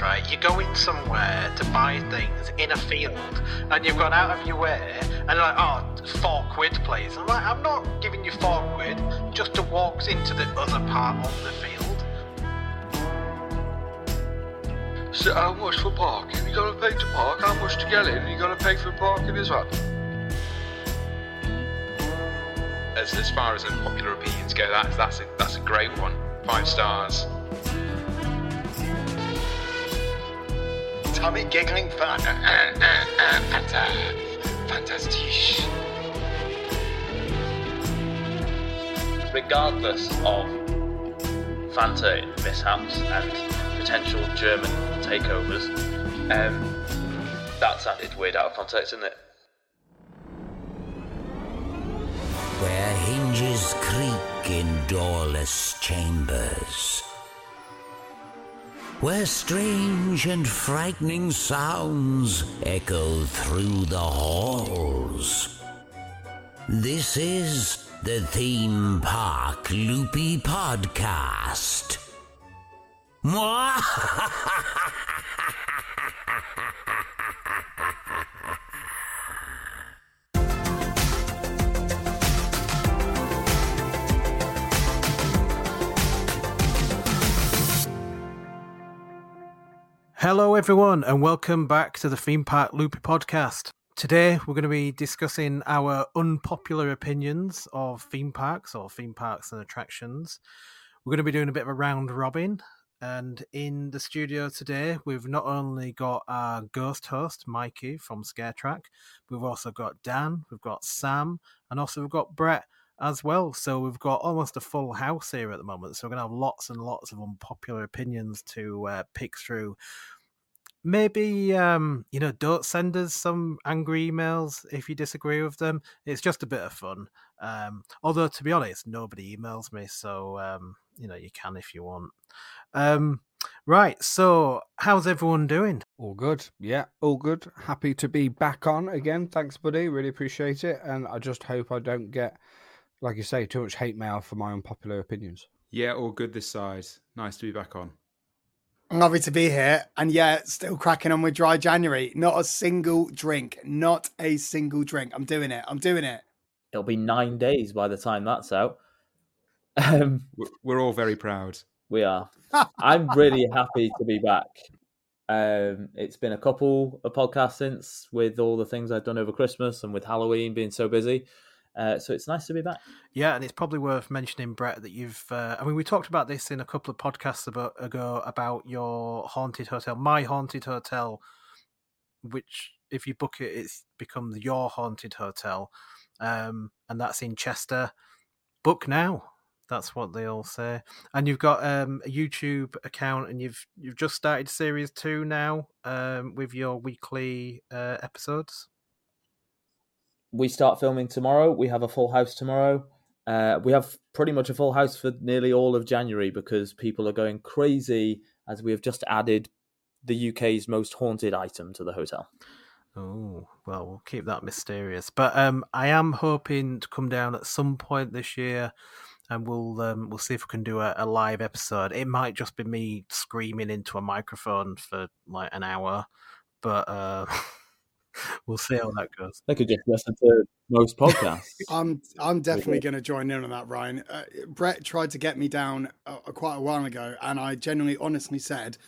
right? You're going somewhere to buy things in a field, and you've gone out of your way, and you're like, oh, four quid, please. I'm like, I'm not giving you four quid just to walk into the other part of the field. So how much for parking? You gotta pay to park. How much to get in? You gotta pay for parking as well. As, as far as unpopular opinions go, that's that's a, that's a great one. Five stars. Tommy giggling fun. Uh, uh, uh, fanta. Fantastic. regardless of Fanta mishaps and potential German takeovers, um, that sounded weird out of context, didn't it? Where hinges creak in doorless chambers. Where strange and frightening sounds echo through the halls. This is the Theme Park Loopy Podcast. Hello, everyone, and welcome back to the Theme Park Loopy podcast. Today, we're going to be discussing our unpopular opinions of theme parks or theme parks and attractions. We're going to be doing a bit of a round robin. And in the studio today, we've not only got our ghost host, Mikey from Scare Track, we've also got Dan, we've got Sam, and also we've got Brett as well. So we've got almost a full house here at the moment. So we're going to have lots and lots of unpopular opinions to uh, pick through maybe um you know don't send us some angry emails if you disagree with them it's just a bit of fun um although to be honest nobody emails me so um you know you can if you want um right so how's everyone doing All good. Yeah, all good. Happy to be back on again. Thanks, buddy. Really appreciate it. And I just hope I don't get, like you say, too much hate mail for my unpopular opinions. Yeah, all good this side. Nice to be back on. I'm to be here. And yeah, still cracking on with dry January. Not a single drink. Not a single drink. I'm doing it. I'm doing it. It'll be nine days by the time that's out. Um, We're- We're all very proud. we are. I'm really happy to be back. Um, it's been a couple of podcasts since with all the things I've done over Christmas and with Halloween being so busy. Uh, so it's nice to be back. yeah and it's probably worth mentioning brett that you've uh, i mean we talked about this in a couple of podcasts about, ago about your haunted hotel my haunted hotel which if you book it it's become your haunted hotel. Um and that's in chester. Book now that's what they all say. And you've got um, a youtube account and you've you've just started series two now um with your weekly uh episodes we start filming tomorrow. We have a full house tomorrow. Uh, we have pretty much a full house for nearly all of January because people are going crazy as we have just added the UK's most haunted item to the hotel. Oh, well, we'll keep that mysterious. But um, I am hoping to come down at some point this year, and we'll um, we'll see if we can do a, a live episode. It might just be me screaming into a microphone for like an hour, but uh, we'll see how that goes. They could just listen to most podcasts. I'm I'm definitely going to join in on that, Ryan. Uh, Brett tried to get me down uh, quite a while ago, and I genuinely, honestly said,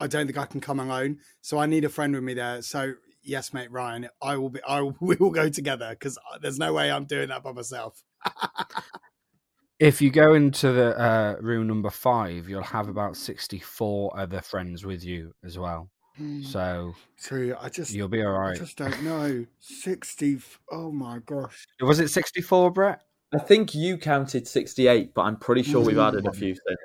I don't think I can come alone. So I need a friend with me there. So yes, mate, Ryan, I will be. I will, we will go together because there's no way I'm doing that by myself. If you go into the uh, room number five, you'll have about 64 other friends with you as well. So True. I just you'll be all right. I just don't know. Sixty. Oh my gosh. Was it 64, Brett? I think you counted 68, but I'm pretty sure we've added a few things.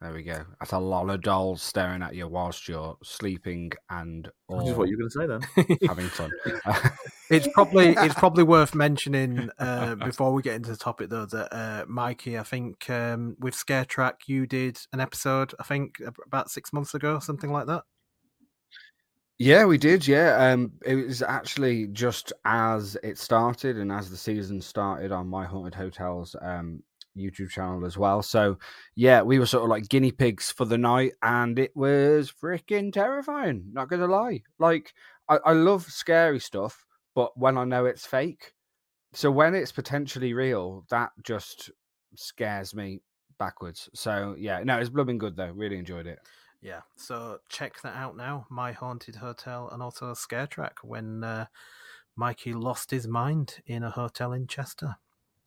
There we go. That's a lot of dolls staring at you whilst you're sleeping and Which is what you're going to say then. having fun. It's probably it's probably worth mentioning uh, before we get into the topic though that uh, Mikey, I think um, with Scare Track, you did an episode. I think about six months ago, something like that. Yeah, we did. Yeah, um, it was actually just as it started and as the season started on My Haunted Hotels. Um, YouTube channel as well. So yeah, we were sort of like guinea pigs for the night, and it was freaking terrifying. Not gonna lie, like I, I love scary stuff, but when I know it's fake, so when it's potentially real, that just scares me backwards. So yeah, no, it's blooming good though. Really enjoyed it. Yeah, so check that out now. My Haunted Hotel and also a Scare Track when uh, Mikey lost his mind in a hotel in Chester,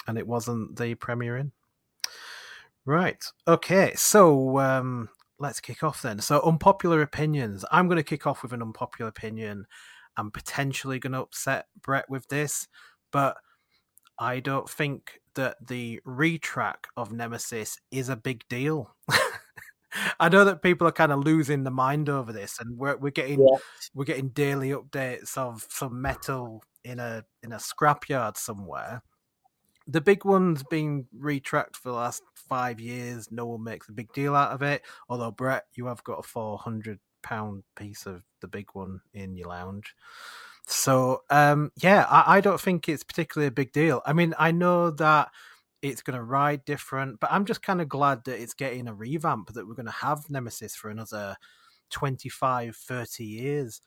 and it wasn't the Premier Inn. Right. Okay. So um, let's kick off then. So unpopular opinions. I'm going to kick off with an unpopular opinion. I'm potentially going to upset Brett with this, but I don't think that the retrack of Nemesis is a big deal. I know that people are kind of losing the mind over this, and we're we're getting Yeah. we're getting daily updates of some metal in a in a scrapyard somewhere. The big one's been retracked for the last five years. No one makes a big deal out of it. Although Brett, you have got a four hundred pound piece of the big one in your lounge. So um, yeah, I, I don't think it's particularly a big deal. I mean, I know that it's going to ride different, but I'm just kind of glad that it's getting a revamp that we're going to have Nemesis for another 25, 30 years.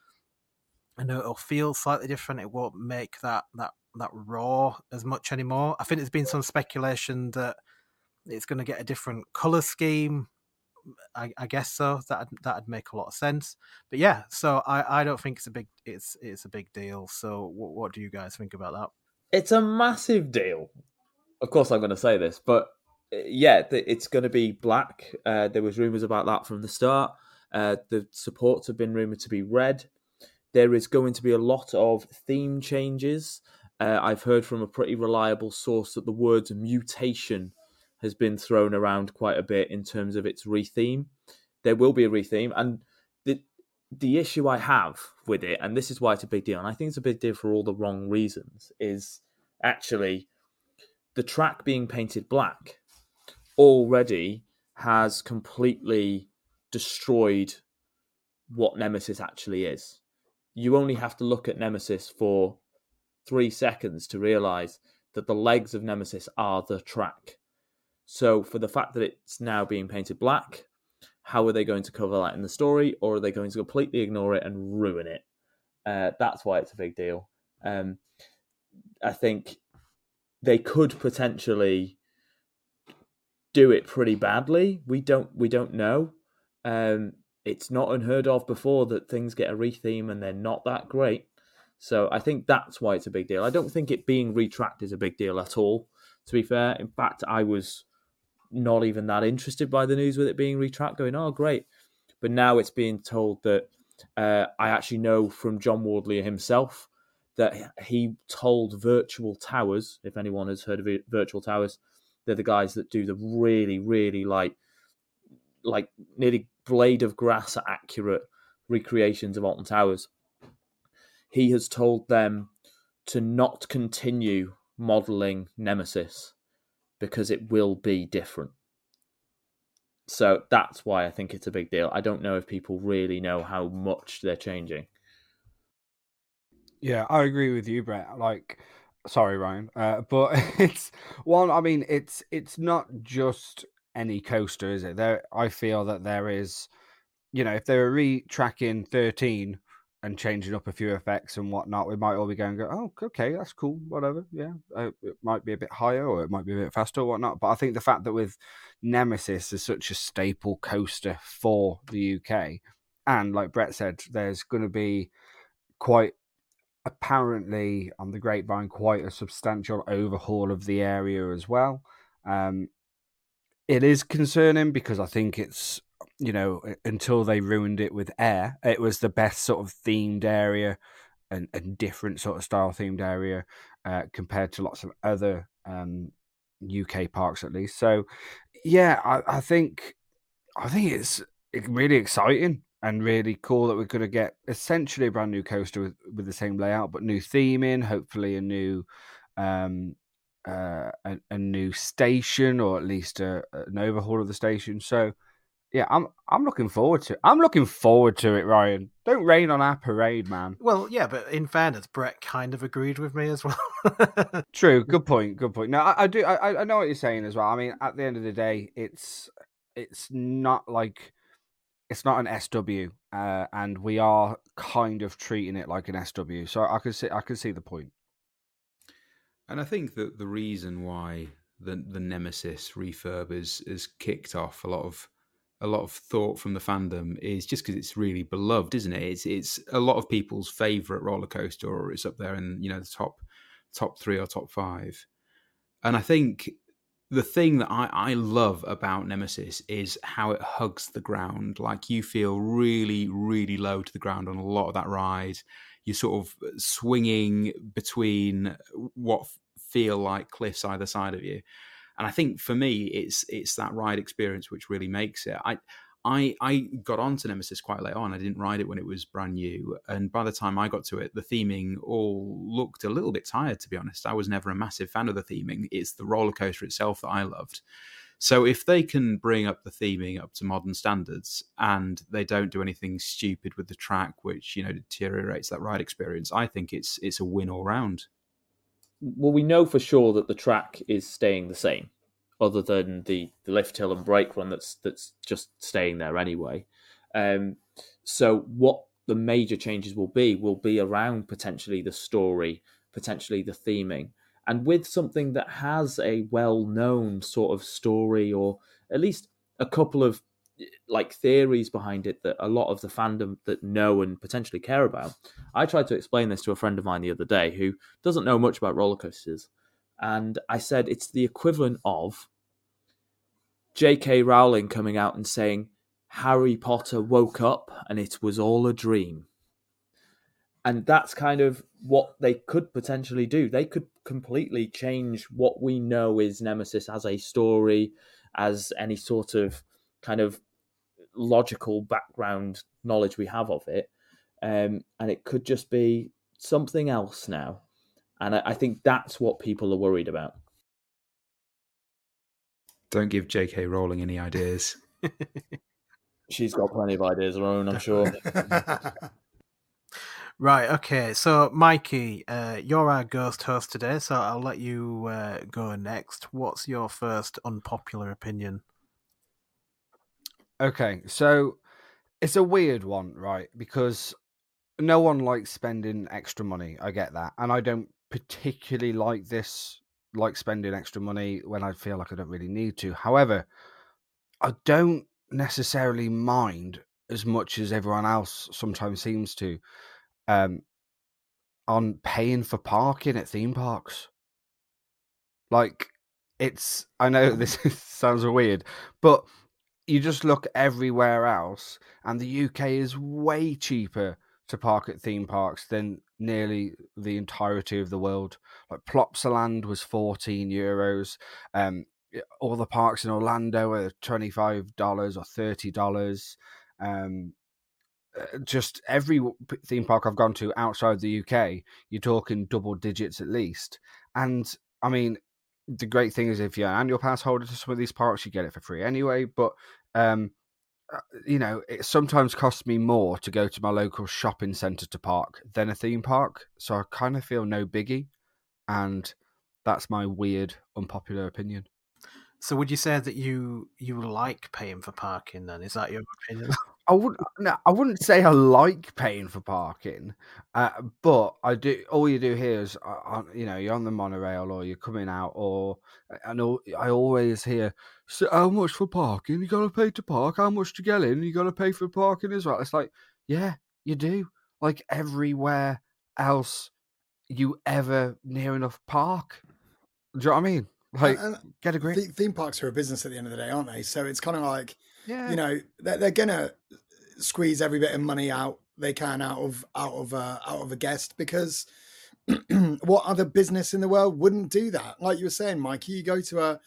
I know it'll feel slightly different. It won't make that that that raw as much anymore. I think there's been some speculation that it's going to get a different color scheme. I, I guess so. That that'd make a lot of sense. But yeah, so I, I don't think it's a big it's it's a big deal. So what, what do you guys think about that? It's a massive deal. Of course, I'm going to say this, but uh, yeah, it's going to be black. Uh, there was rumors about that from the start. Uh, the supports have been rumored to be red. There is going to be a lot of theme changes. Uh, I've heard from a pretty reliable source that the words mutation has been thrown around quite a bit in terms of its retheme. There will be a retheme, and the the issue I have with it, and this is why it's a big deal, and I think it's a big deal for all the wrong reasons, is actually the track being painted black already has completely destroyed what Nemesis actually is. You only have to look at Nemesis for three seconds to realize that the legs of Nemesis are the track. So, for the fact that it's now being painted black, how are they going to cover that in the story, or are they going to completely ignore it and ruin it? Uh, that's why it's a big deal. Um, I think they could potentially do it pretty badly. We don't we don't know. Um, it's not unheard of before that things get a retheme and they're not that great. So I think that's why it's a big deal. I don't think it being retracked is a big deal at all. To be fair, in fact, I was not even that interested by the news with it being retracked. Going, oh great, but now it's being told that uh, I actually know from John Wardley himself that he told Virtual Towers, if anyone has heard of Virtual Towers, they're the guys that do the really, really like, like nearly blade of grass accurate recreations of Alton Towers. He has told them to not continue modeling Nemesis because it will be different. So that's why I think it's a big deal. I don't know if people really know how much they're changing. Yeah, I agree with you, Brett. Like, sorry, Ryan, uh, but it's one. I mean, it's it's not just any coaster, is it? There, I feel that there is, you know, if they were retracking thirteen and changing up a few effects and whatnot, we might all be going, go, oh, okay, that's cool, whatever. Yeah, uh, it might be a bit higher or it might be a bit faster or whatnot. But I think the fact that with Nemesis is such a staple coaster for the UK, and like Brett said, there's going to be quite apparently on the grapevine quite a substantial overhaul of the area as well. Um, it is concerning because I think it's you know until they ruined it with air, it was the best sort of themed area and, and different sort of style themed area uh, compared to lots of other um, UK parks at least. So yeah, I, I think I think it's really exciting and really cool that we're going to get essentially a brand new coaster with, with the same layout, but new theming, hopefully a new um, uh, a, a new station or at least a, an overhaul of the station. So yeah, I'm I'm looking forward to. I'm looking forward to it, Ryan. Don't rain on our parade, man. Well, yeah, but in fairness, Brett kind of agreed with me as well. True. Good point. Good point. No, I, I do. I, I know what you're saying as well. I mean, at the end of the day, it's it's not like it's not an SW, uh, and we are kind of treating it like an SW. So I can see I can see the point. And I think that the reason why the the Nemesis refurb is is kicked off a lot of a lot of thought from the fandom is just because it's really beloved, isn't it? It's it's a lot of people's favorite roller coaster, or it's up there in you know the top top three or top five. And I think the thing that I, I love about Nemesis is how it hugs the ground. Like you feel really, really low to the ground on a lot of that ride. You're sort of swinging between what feel like cliffs either side of you and I think for me, it's it's that ride experience which really makes it. I I I got onto Nemesis quite late on. I didn't ride it when it was brand new, and by the time I got to it, the theming all looked a little bit tired. To be honest, I was never a massive fan of the theming. It's the roller coaster itself that I loved. So if they can bring up the theming up to modern standards and they don't do anything stupid with the track, which you know deteriorates that ride experience, I think it's it's a win all round well, we know for sure that the track is staying the same, other than the, the lift hill and brake run that's that's just staying there anyway. Um, so what the major changes will be will be around potentially the story, potentially the theming, and with something that has a well known sort of story or at least a couple of like theories behind it that a lot of the fandom that know and potentially care about. I tried to explain this to a friend of mine the other day who doesn't know much about roller coasters, and I said it's the equivalent of J.K. Rowling coming out and saying Harry Potter woke up and it was all a dream. And that's kind of what they could potentially do. They could completely change what we know is Nemesis as a story, as any sort of kind of logical background knowledge we have of it, um, and it could just be something else now. And I, I think that's what people are worried about. Don't give J.K. Rowling any ideas. She's got plenty of ideas of her own, I'm sure. right. Okay. So, Mikey, uh, you're our ghost host today, so I'll let you uh, go next. What's your first unpopular opinion? Okay, so it's a weird one, right? Because no one likes spending extra money. I get that. And I don't particularly like this, like spending extra money when I feel like I don't really need to. However, I don't necessarily mind as much as everyone else sometimes seems to um, on paying for parking at theme parks. Like, it's, I know this sounds weird, but you just look everywhere else, and the UK is way cheaper to park at theme parks than nearly the entirety of the world. Like Plopsaland was 14 euros. Um, all the parks in Orlando are $25 or $30. Um, uh, just every theme park I've gone to outside the UK, you're talking double digits at least. And I mean, the great thing is if you're an annual pass holder to some of these parks, you get it for free anyway. But um, Uh, you know, it sometimes costs me more to go to my local shopping centre to park than a theme park. So I kind of feel no biggie. And that's my weird, unpopular opinion. So would you say that you you like paying for parking then? Is that your opinion? I wouldn't. No, I wouldn't say I like paying for parking, uh, but I do. All you do here is, uh, you know, you're on the monorail or you're coming out, or I know I always hear, "So how much for parking? You got to pay to park. How much to get in? You got to pay for parking as well." It's like, yeah, you do. Like everywhere else you ever near enough park. Do you know what I mean? Like, and, and get a grip. Theme parks are a business at the end of the day, aren't they? So it's kind of like, yeah. you know, they're, they're gonna squeeze every bit of money out they can out of out of uh, out of a guest because what other business in the world wouldn't do that? Like you were saying, Mikey, you go to a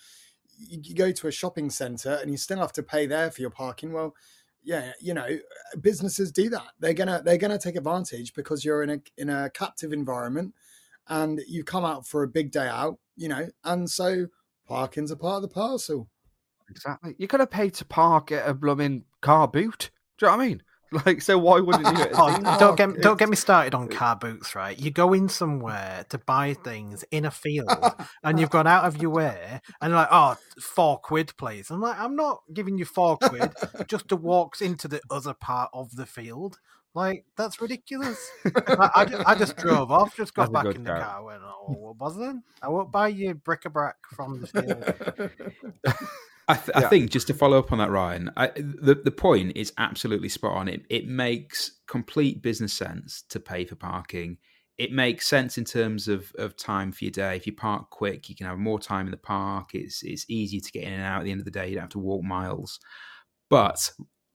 you go to a shopping center and you still have to pay there for your parking. Well, yeah, you know, businesses do that. They're gonna they're gonna take advantage because you're in a in a captive environment and you come out for a big day out, you know, and so parking's a part of the parcel. Exactly. You're gonna pay to park at a blooming car boot. Do you know what I mean? Like, so why wouldn't you? do it at a Oh, don't get don't get me started on car boots, right? You go in somewhere to buy things in a field, and you've gone out of your way, and you're like, oh, four quid, please." I'm like, "I'm not giving you four quid just to walk into the other part of the field." Like that's ridiculous. I, I, ju- I just drove off, just got That's back in the shout. car, went, "Oh, what was it? I won't buy you bric-a-brac from the field." I, th- Yeah. I think just to follow up on that, Ryan, I, the the point is absolutely spot on. It it makes complete business sense to pay for parking. It makes sense in terms of, of time for your day. If you park quick, you can have more time in the park. It's it's easy to get in and out at the end of the day. You don't have to walk miles. But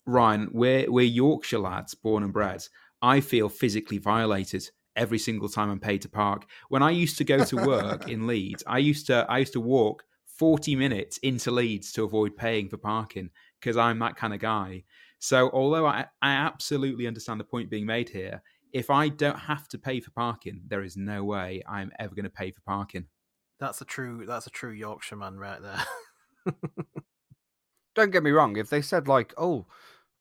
Ryan, we're we're Yorkshire lads, born and bred. I feel physically violated every single time I'm paid to park. When I used to go to work in Leeds, I used to I used to walk 40 minutes into Leeds to avoid paying for parking because I'm that kind of guy. So although I, I absolutely understand the point being made here, if I don't have to pay for parking, there is no way I'm ever going to pay for parking. That's a true. That's a true Yorkshireman right there. Don't get me wrong. If they said like, "Oh,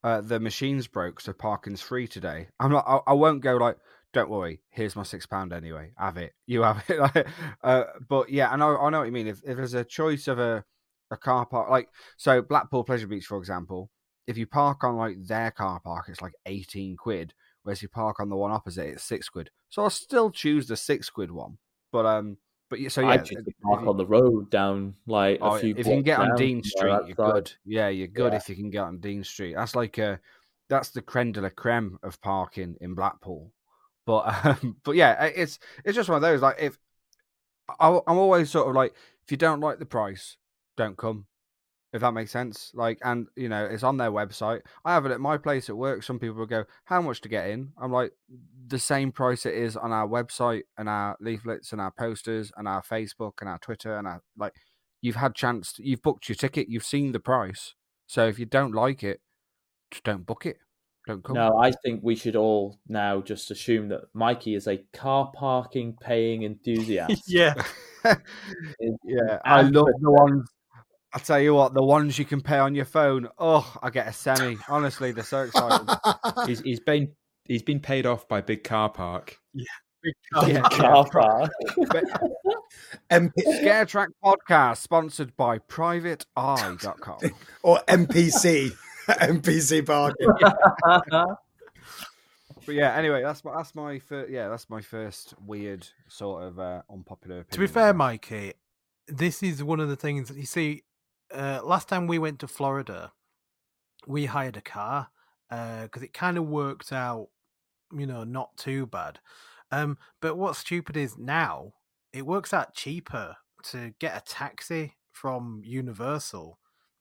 uh, the machine's broke, so parking's free today," I'm not. I, I won't go like, "Don't worry, here's my six pound anyway. Have it. You have it." Uh, but yeah, I know. I know what you mean. If if there's a choice of a a car park, like so Blackpool Pleasure Beach, for example, if you park on like their car park, it's like eighteen quid. Whereas you park on the one opposite, it's six quid. So I'll still choose the six quid one. But um, but so yeah, I choose to park you- on the road down like a Oh, few. if you can get on Dean Street, you're good. Yeah, you're good Yeah. if you can get on Dean Street. That's like a, that's the creme de la creme of parking in Blackpool. But um, but yeah, it's it's just one of those. Like if I'm always sort of like, if you don't like the price, don't come. If that makes sense, like, and you know, it's on their website. I have it at my place at work. Some people will go, "How much to get in?" I'm like, the same price it is on our website and our leaflets and our posters and our Facebook and our Twitter and our like. You've had chance. You've booked your ticket. You've seen the price. So if you don't like it, just don't book it. Don't come. No, I think we should all now just assume that Mikey is a car parking paying enthusiast. yeah. Yeah, I love the ones. I tell you what, the ones you can pay on your phone. Oh, I get a semi. Honestly, they're so exciting. He's, he's been he's been paid off by Big Car Park. Yeah. Big Car park. MP- Scare Track Podcast, sponsored by PrivateEye.com. or MPC, MPC parking. But yeah, anyway, that's my that's my first, yeah, that's my first weird sort of uh, unpopular. To be fair. Mikey, this is one of the things you see. Uh, last time we went to Florida, we hired a car because it kind of worked out, you know, not too bad. Um, but what's stupid is now it works out cheaper to get a taxi from Universal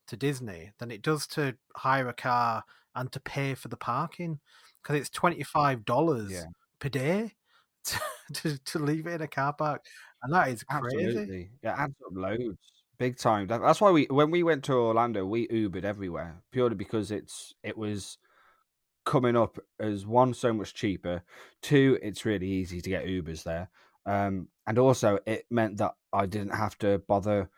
to Disney than it does to hire a car and to pay for the parking because it's twenty five dollars Yeah. per day to, to to leave it in a car park, and that is crazy. Absolutely, yeah, adds up loads, big time. That, that's why we when we went to Orlando, we Ubered everywhere purely because it's it was coming up as one so much cheaper. Two, it's really easy to get Ubers there, um, and also it meant that I didn't have to bother.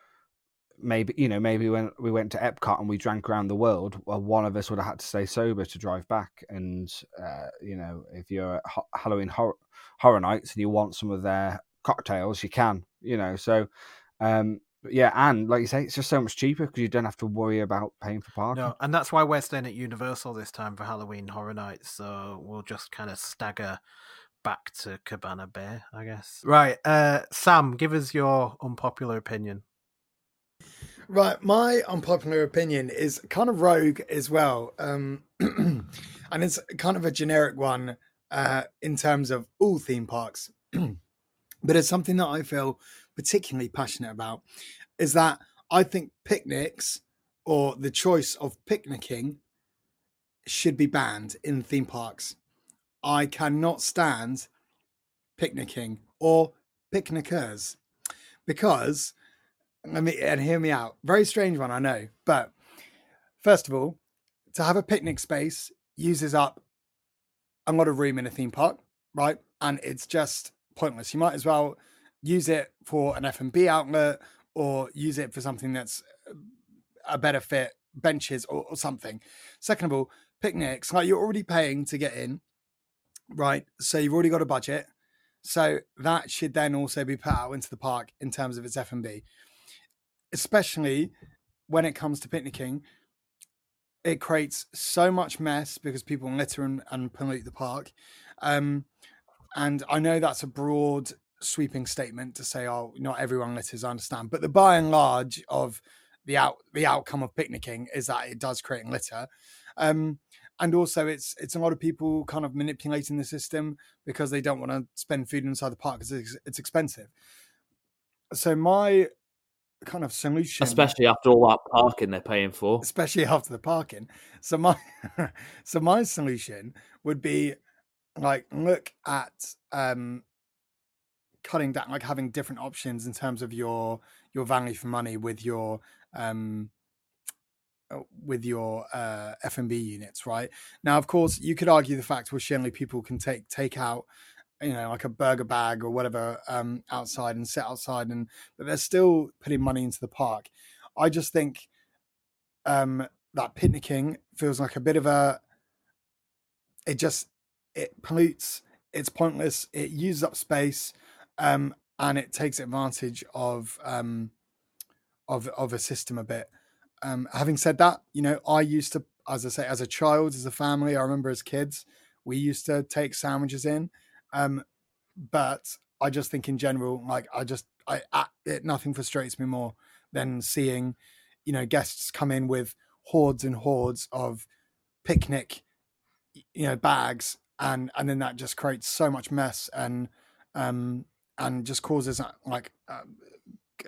Maybe you know, maybe when we went to Epcot and we drank around the world, well, one of us would have had to stay sober to drive back. And uh, you know, if you're at Ho- Halloween Horror, Horror Nights and you want some of their cocktails, you can. You know, so um, yeah, and like you say, it's just so much cheaper because you don't have to worry about paying for parking. No, and that's why we're staying at Universal this time for Halloween Horror Nights. So we'll just kind of stagger back to Cabana Bay, I guess. Right, uh, Sam, give us your unpopular opinion. Right, my unpopular opinion is kind of rogue as well, um, and it's kind of a generic one uh, in terms of all theme parks, but it's something that I feel particularly passionate about. Is that I think picnics or the choice of picnicking should be banned in theme parks. I cannot stand picnicking or picnickers because let me and hear me out. Very strange one, I know. But first of all, to have a picnic space uses up a lot of room in a theme park, right? And it's just pointless. You might as well use it for an F and B outlet or use it for something that's a better fit benches or, or something. Second of all, picnics like you're already paying to get in, right? So you've already got a budget. So that should then also be put out into the park in terms of its F and B, especially when it comes to picnicking. It creates so much mess because people litter and, and pollute the park. Um, and I know that's a broad sweeping statement to say, oh, not everyone litters, I understand. But the by and large of the out the outcome of picnicking is that it does create litter. Um, and also it's it's a lot of people kind of manipulating the system because they don't want to spend food inside the park because it's, it's expensive. So my kind of solution especially after all that parking they're paying for. Especially after the parking. So my so my solution would be like look at um cutting down like having different options in terms of your your value for money with your um uh, with your uh f&b units right? Now of course you could argue the fact well generally people can take take out you know like a burger bag or whatever um outside and sit outside and but they're still putting money into the park. I just think um that picnicking feels like a bit of a it just it pollutes it's pointless it uses up space um and it takes advantage of um of of a system a bit. Um having said that you know i used to as i say as a child as a family i remember as kids we used to take sandwiches in um, but I just think in general, like I just I, I it, nothing frustrates me more than seeing, you know, guests come in with hordes and hordes of picnic, you know, bags, and and then that just creates so much mess and um and just causes uh, like. Um,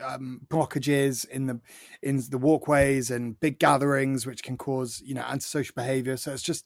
um, blockages in the in the walkways and big gatherings, which can cause you know antisocial behavior. So it's just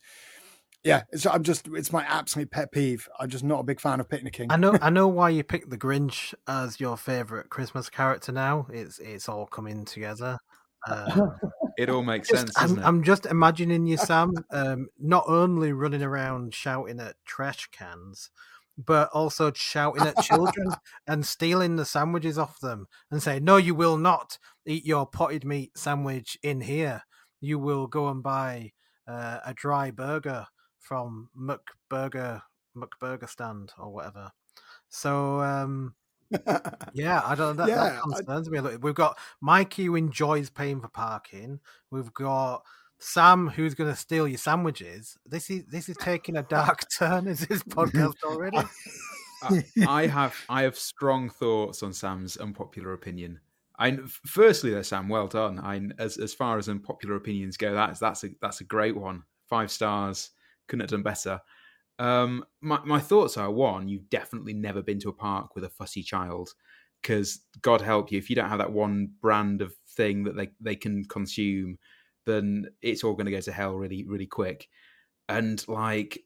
yeah, it's, I'm just it's my absolute pet peeve. I'm just not a big fan of picnicking. I know I know why you picked the Grinch as your favorite Christmas character. Now it's it's all coming together. Uh, it all makes just, sense. I'm, it? I'm, just imagining you, Sam, um, not only running around shouting at trash cans, but also shouting at children and stealing the sandwiches off them and saying, "No, you will not eat your potted meat sandwich in here. You will go and buy uh, a dry burger." From McBurger McBurger stand or whatever. So um yeah, I don't that, yeah, that concerns I... me a little. We've got Mikey who enjoys paying for parking. We've got Sam who's going to steal your sandwiches. This is this is taking a dark turn. Is this podcast already? I, I have I have strong thoughts on Sam's unpopular opinion. I firstly, there, Sam, well done. I as as far as unpopular opinions go, that's that's a that's a great one. Five stars couldn't have done better. Um, my my thoughts are one, you've definitely never been to a park with a fussy child because God help you if you don't have that one brand of thing that they they can consume, then it's all going to go to hell really really quick. And like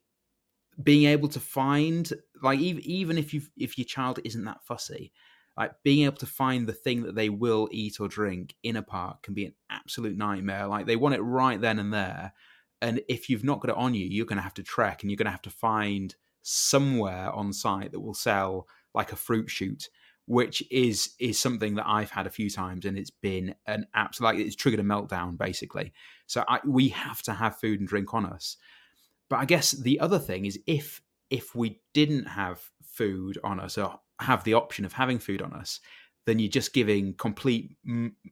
being able to find like even even if you if your child isn't that fussy, like being able to find the thing that they will eat or drink in a park can be an absolute nightmare. Like they want it right then and there, and if you've not got it on you, you're going to have to trek and you're going to have to find somewhere on site that will sell like a fruit shoot, which is is something that I've had a few times, and it's been an absolute like it's triggered a meltdown basically. So I, we have to have food and drink on us. But I guess the other thing is if if we didn't have food on us or have the option of having food on us, then you're just giving complete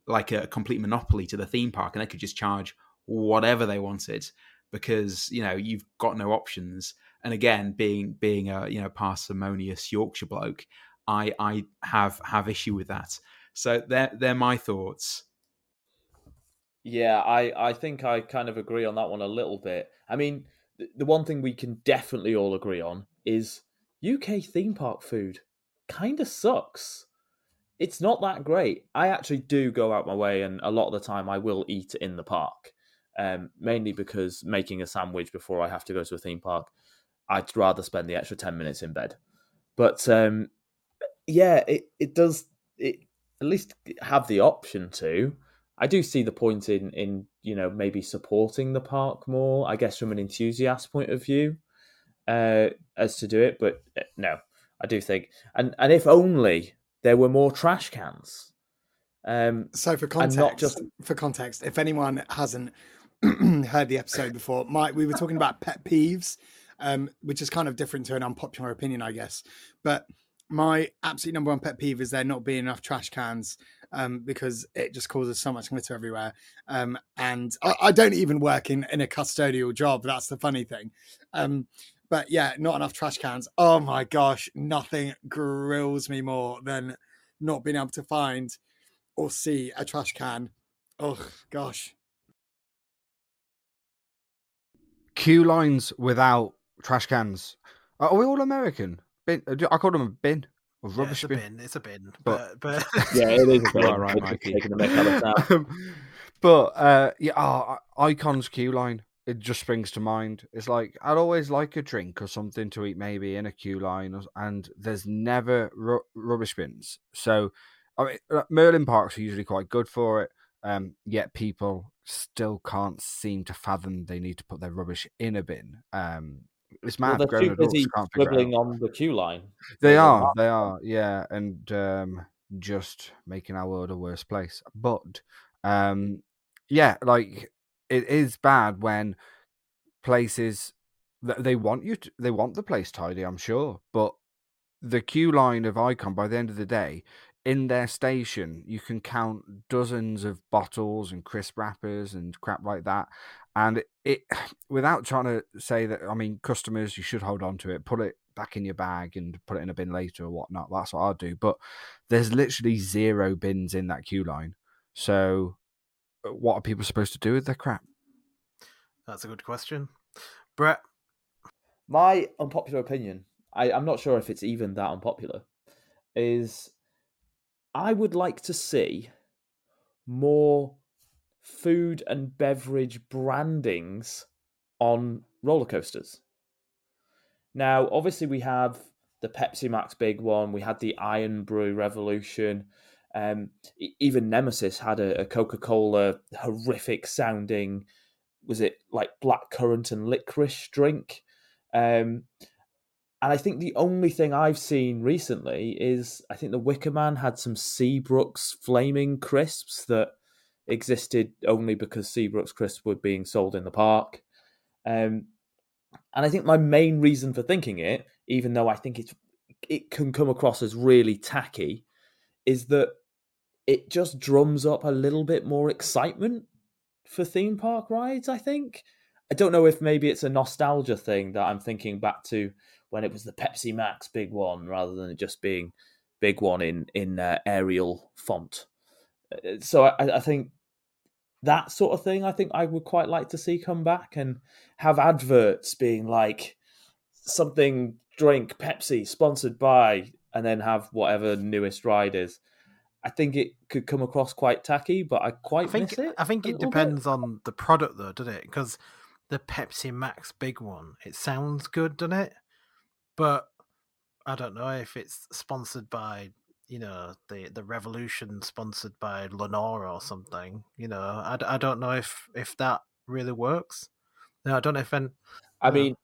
like a complete monopoly to the theme park, and they could just charge whatever they wanted because you know you've got no options. And again, being being a you know parsimonious Yorkshire bloke, I I have have issue with that. So they're they're my thoughts. Yeah, I I think I kind of agree on that one a little bit. I mean, the one thing we can definitely all agree on is UK theme park food kind of sucks. It's not that great. I actually do go out my way, and a lot of the time I will eat in the park um, mainly because making a sandwich before I have to go to a theme park, I'd rather spend the extra 10 minutes in bed. But um, yeah, it, it does it at least have the option to. I do see the point in, in, you know, maybe supporting the park more, I guess from an enthusiast point of view, uh, as to do it. But uh, no, I do think, and, and if only there were more trash cans Um, So for context, not just for context, if anyone hasn't heard the episode before, Mike, we were talking about pet peeves, um, which is kind of different to an unpopular opinion, I guess. But my absolute number one pet peeve is there not being enough trash cans um, because it just causes so much litter everywhere. Um, and I, I don't even work in, in a custodial job. That's the funny thing. Um, but yeah, not enough trash cans. Oh my gosh, nothing grills me more than not being able to find or see a trash can. Oh gosh. Queue lines without trash cans. Are we all American? Bin. uh, I call them a bin. A Yeah, rubbish it's a bin. bin. It's a bin. But- But, but yeah, it is a bit Right, right, taking the of that. Um, but uh, yeah, oh, Icon's queue line. It just springs to mind. It's like I'd always like a drink or something to eat, maybe in a queue line, or- and there's never ru- rubbish bins. So, I mean, uh, Merlin parks are usually quite good for it. Um, yet people still can't seem to fathom they need to put their rubbish in a bin. Um, it's Well, mad. they're grown too busy can't figure it out. scribbling on the queue line. They There's a are, they are, yeah, and um, just making our world a worse place. But um, yeah, like it is bad when places they want you to, they want the place tidy. I'm sure, but the queue line of Icon by the end of the day. In their station, you can count dozens of bottles and crisp wrappers and crap like that. And it, without trying to say that, I mean, customers, you should hold on to it, put it back in your bag and put it in a bin later or whatnot. That's what I'll do. But there's literally zero bins in that queue line. So, uh, what are people supposed to do with their crap? that's a good question. Brett, My unpopular opinion, I, I'm not sure if it's even that unpopular, is I would like to see more food and beverage brandings on roller coasters. Now, obviously, we have the Pepsi Max big one, we had the Irn-Bru Revolution. Um, even Nemesis had a, a Coca Cola horrific sounding, was it like black currant and licorice drink? Um, and I think the only thing I've seen recently is I think the Wicker Man had some Seabrooks flaming crisps that existed only because Seabrooks crisps were being sold in the park. Um, and I think my main reason for thinking it, even though I think it's it can come across as really tacky, is that it just drums up a little bit more excitement for theme park rides. I think. I don't know if maybe it's a nostalgia thing that I'm thinking back to when it was the Pepsi Max big one rather than it just being big one in in uh, Arial font. Uh, So I, I think that sort of thing. I think I would quite like to see come back and have adverts being like something drink Pepsi sponsored by, and then have whatever newest ride is. I think it could come across quite tacky, but I I quite think miss it. I think it little bit. depends on the product, though, doesn't it? Because the Pepsi Max big one, it sounds good, doesn't it? But I don't know if it's sponsored by you know the the Revolution, sponsored by Lenor or something. You know, I, d- I don't know if if that really works. No, I don't know if any, I Yeah. mean,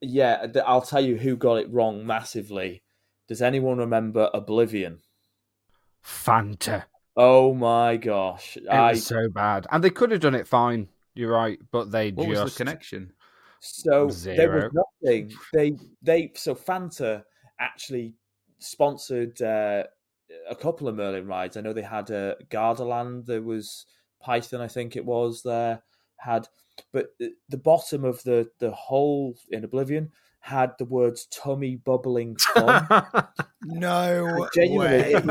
yeah, I'll tell you who got it wrong massively. Does anyone remember Oblivion? Fanta. Oh my gosh! It I was so bad, and they could have done it fine. You're right, but they What just was the connection? So there Zero. was nothing. They they so Fanta actually sponsored uh, a couple of Merlin rides. I know they had a uh, Gardaland. There was Python, I think it was there had, but the, the bottom of the the hole in Oblivion had the words "tummy bubbling fun." No Genuinely, way. was-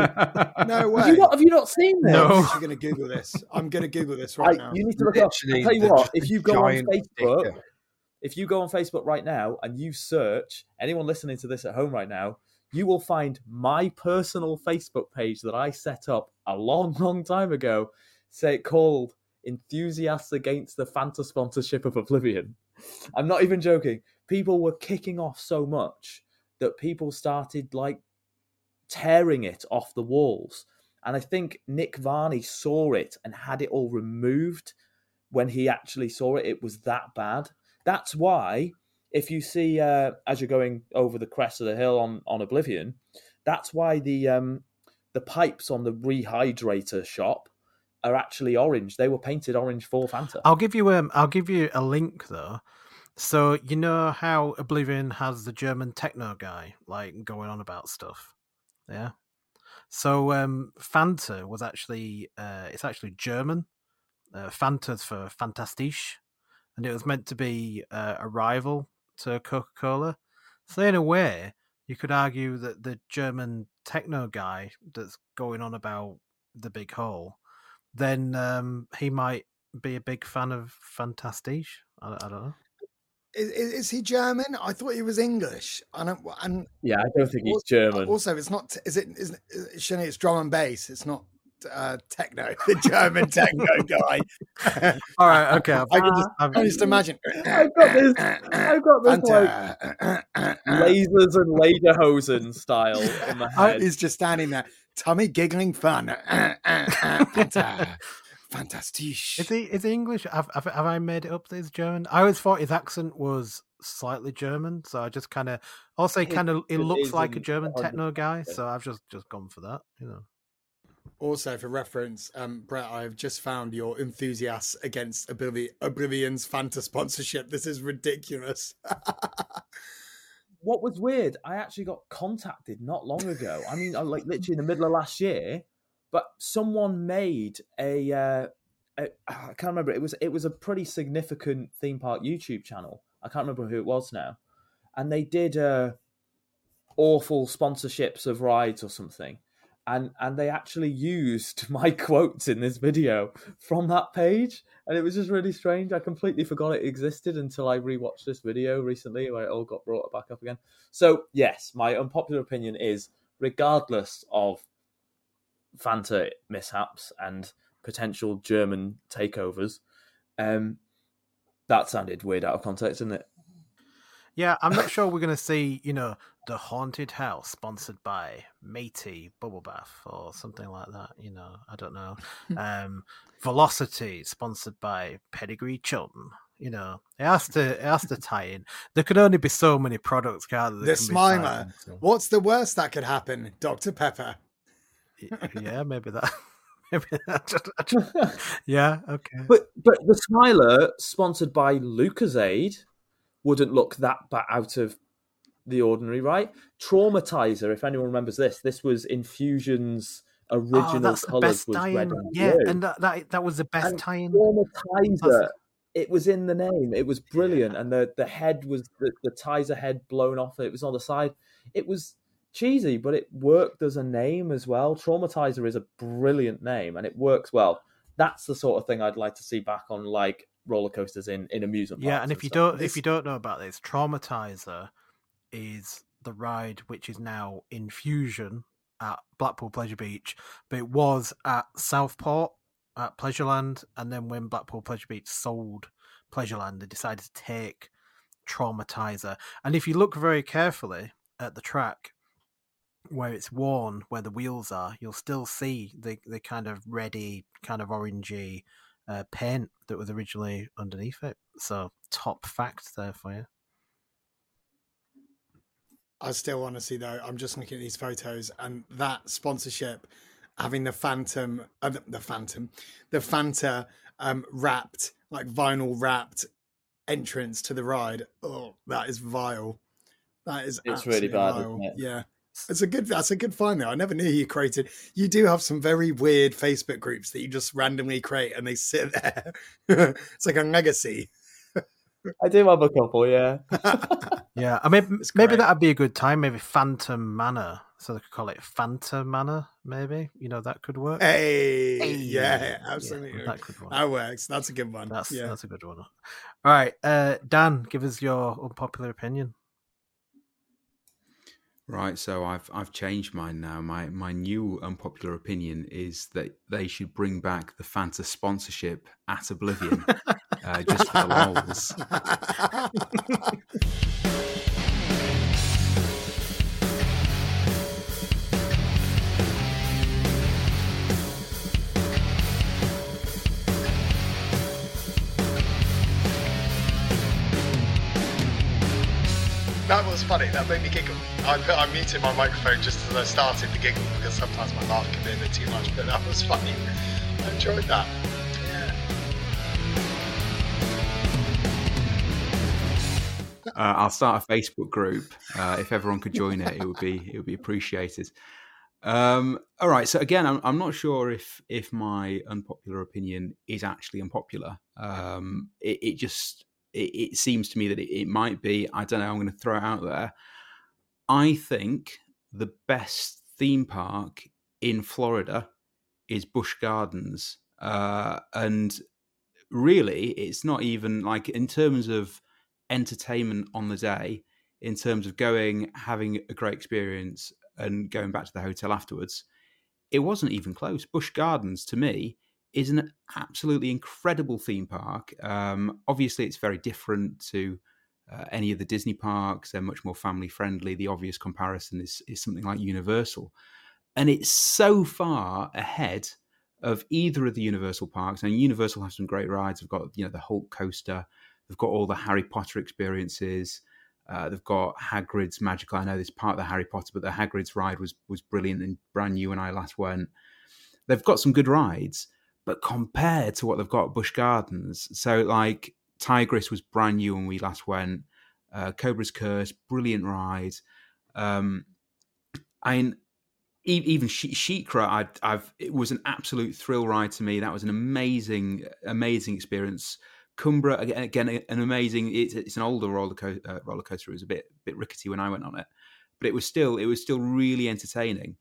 No have way. you not have you not seen this? No. I'm going to Google this. I'm going to Google this right Right, now. you need to look up. I'll tell you what, if you go on Facebook, sticker. If you go on Facebook right now and you search anyone listening to this at home right now, you will find my personal Facebook page that I set up a long, long time ago, say called Enthusiasts Against the Fanta Sponsorship of Oblivion. I'm not even joking. People were kicking off so much that people started like tearing it off the walls. And I think Nick Varney saw it and had it all removed when he actually saw it. It was that bad. That's why, if you see uh, as you're going over the crest of the hill on on Oblivion, that's why the um, the pipes on the rehydrator shop are actually orange. They were painted orange for Fanta. I'll give you um I'll give you a link though. So you know how Oblivion has the German techno guy like going on about stuff. Yeah. So um Fanta was actually uh it's actually German. Uh, Fanta's for Fantastisch and it was meant to be uh, a rival to Coca-Cola. So in a way, you could argue that the German techno guy that's going on about the big hole, then um, he might be a big fan of Fantastisch. I, I don't know. Is, is, is he German? I thought he was English. I don't, and Yeah, I don't think he's German. Also, it's not. Is it? Is it, Shani, It's drum and bass. It's not uh, techno. The German techno guy. All right, okay. I've- I can just, I've- I just imagine. I've got this. I've got this like lasers and lederhosen style in my head. He's just standing there, tummy giggling fun. Fanta. Fantastisch. Is he is he English? Have, have, have I made it up that he's German? I always thought his accent was slightly German, so I just kind of also he His kind of it, accent looks like a German techno guy, so I've just just gone for that. You know. Also, for reference, um, Brett, I've just found your enthusiast against Obliv- Oblivion's Fanta sponsorship. This is ridiculous. what was weird, I actually got contacted not long ago. I mean, like literally in the middle of last year, but someone made a. Uh, a I can't remember. It was it was a pretty significant theme park YouTube channel. I can't remember who it was now, and they did uh, awful sponsorships of rides or something. And, and they actually used my quotes in this video from that page, and it was just really strange. I completely forgot it existed until I rewatched this video recently, where it all got brought back up again. So yes, my unpopular opinion is, regardless of Fanta mishaps and potential German takeovers, um, that sounded weird out of context, didn't it? Yeah, I'm not sure we're going to see, you know, the haunted house sponsored by Matey Bubble Bath or something like that. You know, I don't know. Um, Velocity sponsored by Pedigree Chilton. You know, it has to it has to tie in. There could only be so many products, can't the can be tied Smiler. into- What's the worst that could happen? Dr. Pepper. Yeah, maybe that. Maybe that. just- I just- yeah. Okay. But but the Smiler, sponsored by Lucozade, wouldn't look that ba- out of the ordinary, right? Traumatizer, if anyone remembers this, this was Infusion's ah, original oh, that's the colours best was red and Yeah, blue. and that, that that was the best And tie-in. Traumatizer, That's- it was in the name. It was brilliant, and the the head was the the Tizer head blown off. It was on the side. It was cheesy, but it worked as a name as well. Traumatizer is a brilliant name, and it works well. That's the sort of thing I'd like to see back on like roller coasters in in amusement parks. Yeah, and if you stuff. don't This- if you don't know about this, Traumatizer is the ride which is now Infusion at Blackpool Pleasure Beach, but it was at Southport at Pleasureland, and then when Blackpool Pleasure Beach sold Pleasureland, they decided to take Traumatizer. And if you look very carefully at the track where it's worn, where the wheels are, you'll still see the the kind of reddy, kind of orangey uh, paint that was originally underneath it. So top fact there for you. I still want to see though. I'm just looking at these photos and that sponsorship having the Phantom, uh, the, the Phantom, the Fanta um, wrapped, like vinyl wrapped entrance to the ride. Oh, that is vile. That is It's really bad, vile. isn't it? Yeah. It's a good. That's a good find. Though I never knew you created. You do have some very weird Facebook groups that you just randomly create, and they sit there. it's like a legacy. I do have a couple, yeah. Yeah, I mean, It's maybe great. that'd be a good time. Maybe Phantom Manor, so they could call it Phantom Manor. Maybe you know that could work. Hey, Hey, yeah, absolutely. that could work. That works. That's a good one. That's yeah. that's a good one. All right, uh, Dan, give us your unpopular opinion. Right, so I've I've changed mine now. My my new unpopular opinion is that they should bring back the Fanta sponsorship at Oblivion, uh, just for the lols. that was funny. That made me giggle. I put I muted my microphone just as I started to giggle because sometimes my laugh can be a bit too much. But that was funny. I enjoyed that. Uh, I'll start a Facebook group. Uh, if everyone could join it, it would be it would be appreciated. Um, all right. So again, I'm, I'm not sure if if my unpopular opinion is actually unpopular. Um, it, it just it, it, seems to me that it, it might be. I don't know. I'm going to throw it out there. I think the best theme park in Florida is Busch Gardens, uh, and really, it's not even like in terms of entertainment on the day. In terms of going, having a great experience, and going back to the hotel afterwards, it wasn't even close. Busch Gardens, to me, is an absolutely incredible theme park. Um, obviously, it's very different to uh, any of the Disney parks. They're much more family friendly. The obvious comparison is, is something like Universal. And it's so far ahead of either of the Universal parks. And Universal has some great rides. They've got, you know, the Hulk coaster. They've got all the Harry Potter experiences. Uh, they've got Hagrid's Magical. I know this part of the Harry Potter, but the Hagrid's ride was was brilliant and brand new when I last went. They've got some good rides, but compared to what they've got at Busch Gardens, so like Tigris was brand new when we last went. Uh, Cobra's Curse, brilliant ride. Um, I mean, even SheiKra, I, I've it was an absolute thrill ride to me. That was an amazing, amazing experience. Kumba again, an amazing. It's, it's an older roller, co- uh, roller coaster. It was a bit bit rickety when I went on it, but it was still it was still really entertaining.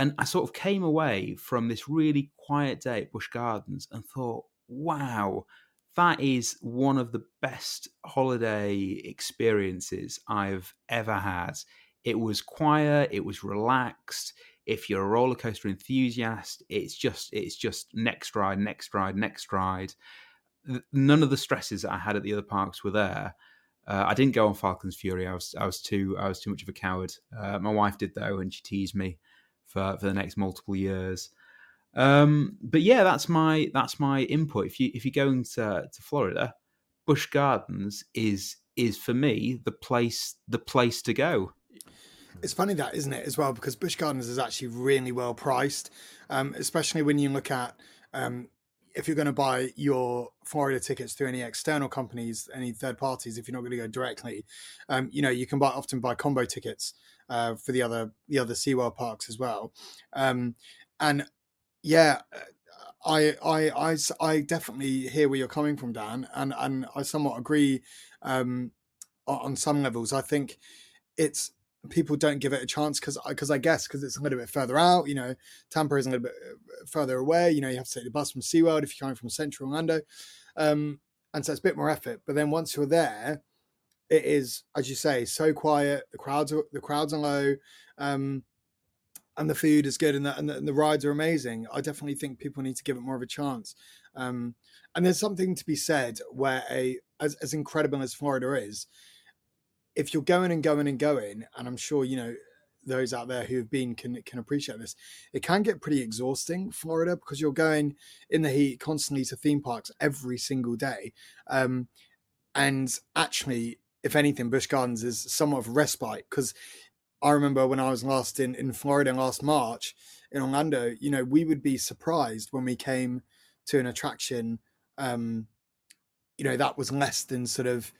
And I sort of came away from this really quiet day at Busch Gardens and thought, wow, that is one of the best holiday experiences I've ever had. It was quiet, it was relaxed. If you're a roller coaster enthusiast, it's just it's just next ride, next ride, next ride none of the stresses that I had at the other parks were there. Uh, I didn't go on Falcon's Fury. I was I was too I was too much of a coward. Uh, my wife did though, and she teased me for for the next multiple years. Um, but yeah, that's my that's my input. If you if you're going to to Florida, Busch Gardens is is for me the place the place to go. It's funny that, isn't it, as well, because Busch Gardens is actually really well priced, um, especially when you look at um, if you're going to buy your Florida tickets through any external companies, any third parties, if you're not going to go directly, um, you know, you can buy often buy combo tickets uh, for the other the other SeaWorld parks as well. Um, and yeah, I, I I I definitely hear where you're coming from, Dan, and and I somewhat agree um, on some levels. I think it's people don't give it a chance because because I guess because it's a little bit further out. You know, Tampa is a little bit uh, further away. You know, you have to take the bus from SeaWorld if you're coming from Central Orlando, um, and so it's a bit more effort. But then once you're there, it is as you say, so quiet. The crowds are the crowds are low. Um, and the food is good and the, and the, and the rides are amazing. I definitely think people need to give it more of a chance. Um, and there's something to be said where a as, as incredible as Florida is, if you're going and going and going, and I'm sure you know those out there who have been can can appreciate this. It can get pretty exhausting, Florida, because you're going in the heat constantly to theme parks every single day. Um, and actually, if anything, Busch Gardens is somewhat of respite because I remember when I was last in in Florida last March in Orlando. You know, we would be surprised when we came to an attraction. Um, you know, that was less than sort of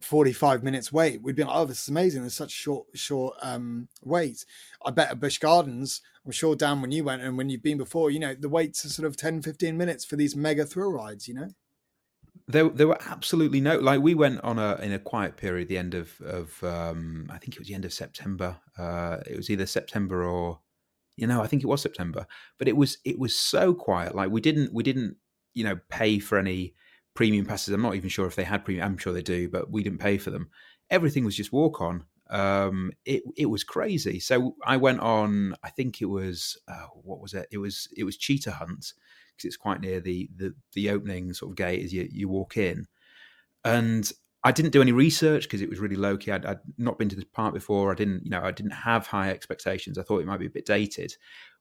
45 minutes wait we'd be like oh this is amazing there's such short short um wait i bet at busch gardens i'm sure dan when you went and when you've been before you know the waits are sort of 10 15 minutes for these mega thrill rides you know there, there were absolutely no like we went on a in a quiet period the end of of um i think it was the end of september uh it was either september or you know i think it was september but it was it was so quiet like we didn't we didn't you know pay for any premium passes. I'm not even sure if they had premium. I'm sure they do, but we didn't pay for them. Everything was just walk on. Um, it it was crazy. So I went on. I think it was uh, what was it? It was it was Cheetah Hunt because it's quite near the the the opening sort of gate as you you walk in, and I didn't do any research because it was really low key. I'd, I'd, not been to this park before. I didn't, you know, I didn't have high expectations. I thought it might be a bit dated.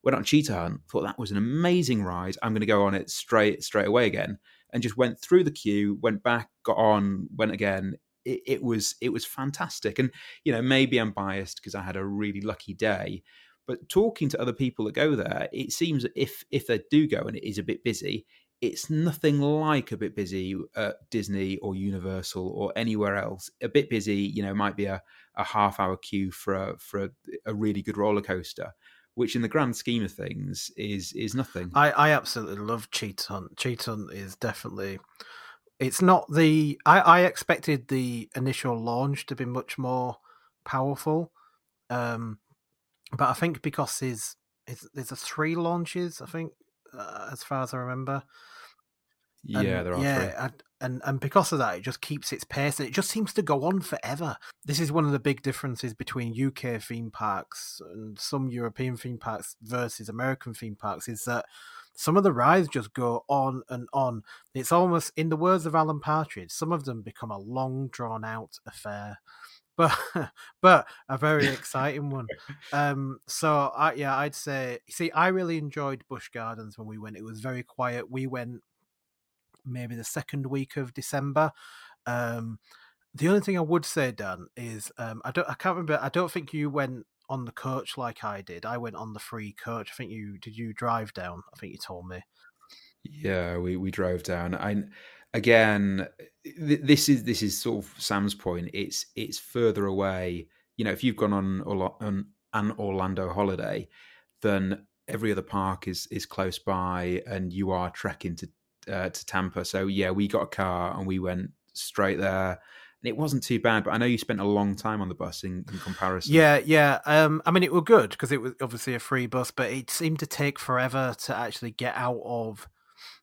Went on Cheetah Hunt, thought that was an amazing ride. I'm going to go on it straight straight away again and just went through the queue, went back, got on, went again. it, it was it was fantastic. And you know, maybe I'm biased because I had a really lucky day, but talking to other people that go there, it seems that if if they do go and it is a bit busy, it's nothing like a bit busy at Disney or Universal or anywhere else. A bit busy, you know, might be a, a half hour queue for a, for a, a really good roller coaster, which in the grand scheme of things is is nothing. I, I absolutely love Cheetah Hunt. Cheetah Hunt is definitely. It's not the. I, I expected the initial launch to be much more powerful, um, but I think because there's, there's a three launches. I think uh, as far as I remember. And, yeah, there are yeah, three. And, and and because of that, it just keeps its pace, and it just seems to go on forever. This is one of the big differences between UK theme parks and some European theme parks versus American theme parks. Is that some of the rides just go on and on. It's almost, in the words of Alan Partridge, some of them become a long, drawn out affair but but a very exciting one. Um, so I yeah, I'd say. See, I really enjoyed Busch Gardens when we went. It was very quiet. We went maybe the second week of December. Um, the only thing I would say, Dan, is um, I don't. I can't remember. I don't think you went on the coach like I did. I went on the free coach. I think you did. You drive down. I think you told me. Yeah, we we drove down. I again, this is this is sort of Sam's point. It's it's further away. You know, if you've gone on on an Orlando holiday, then every other park is is close by, and you are trekking to uh, to Tampa. So yeah, we got a car and we went straight there. And it wasn't too bad, but I know you spent a long time on the bus in, in comparison. Yeah, yeah. Um, I mean, it was good because it was obviously a free bus, but it seemed to take forever to actually get out of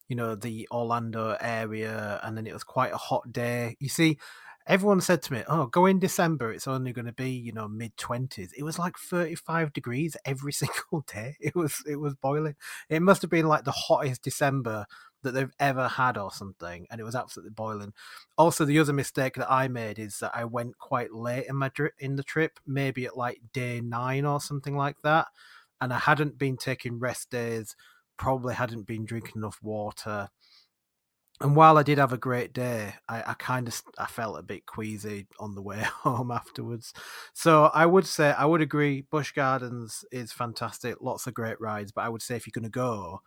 you know, the Orlando area, and then it was quite a hot day. You see, everyone said to me, "Oh, go in December. It's only going to be you know mid twenties." It was like thirty five degrees every single day. It was it was boiling. It must have been like the hottest December that they've ever had or something, and it was absolutely boiling. Also, the other mistake that I made is that I went quite late in my dri- in the trip, maybe at like day nine or something like that, and I hadn't been taking rest days probably hadn't been drinking enough water. And while I did have a great day, I, I kind of I felt a bit queasy on the way home afterwards. So I would say I would agree. Busch Gardens is fantastic, lots of great rides. But I would say if you're going to go,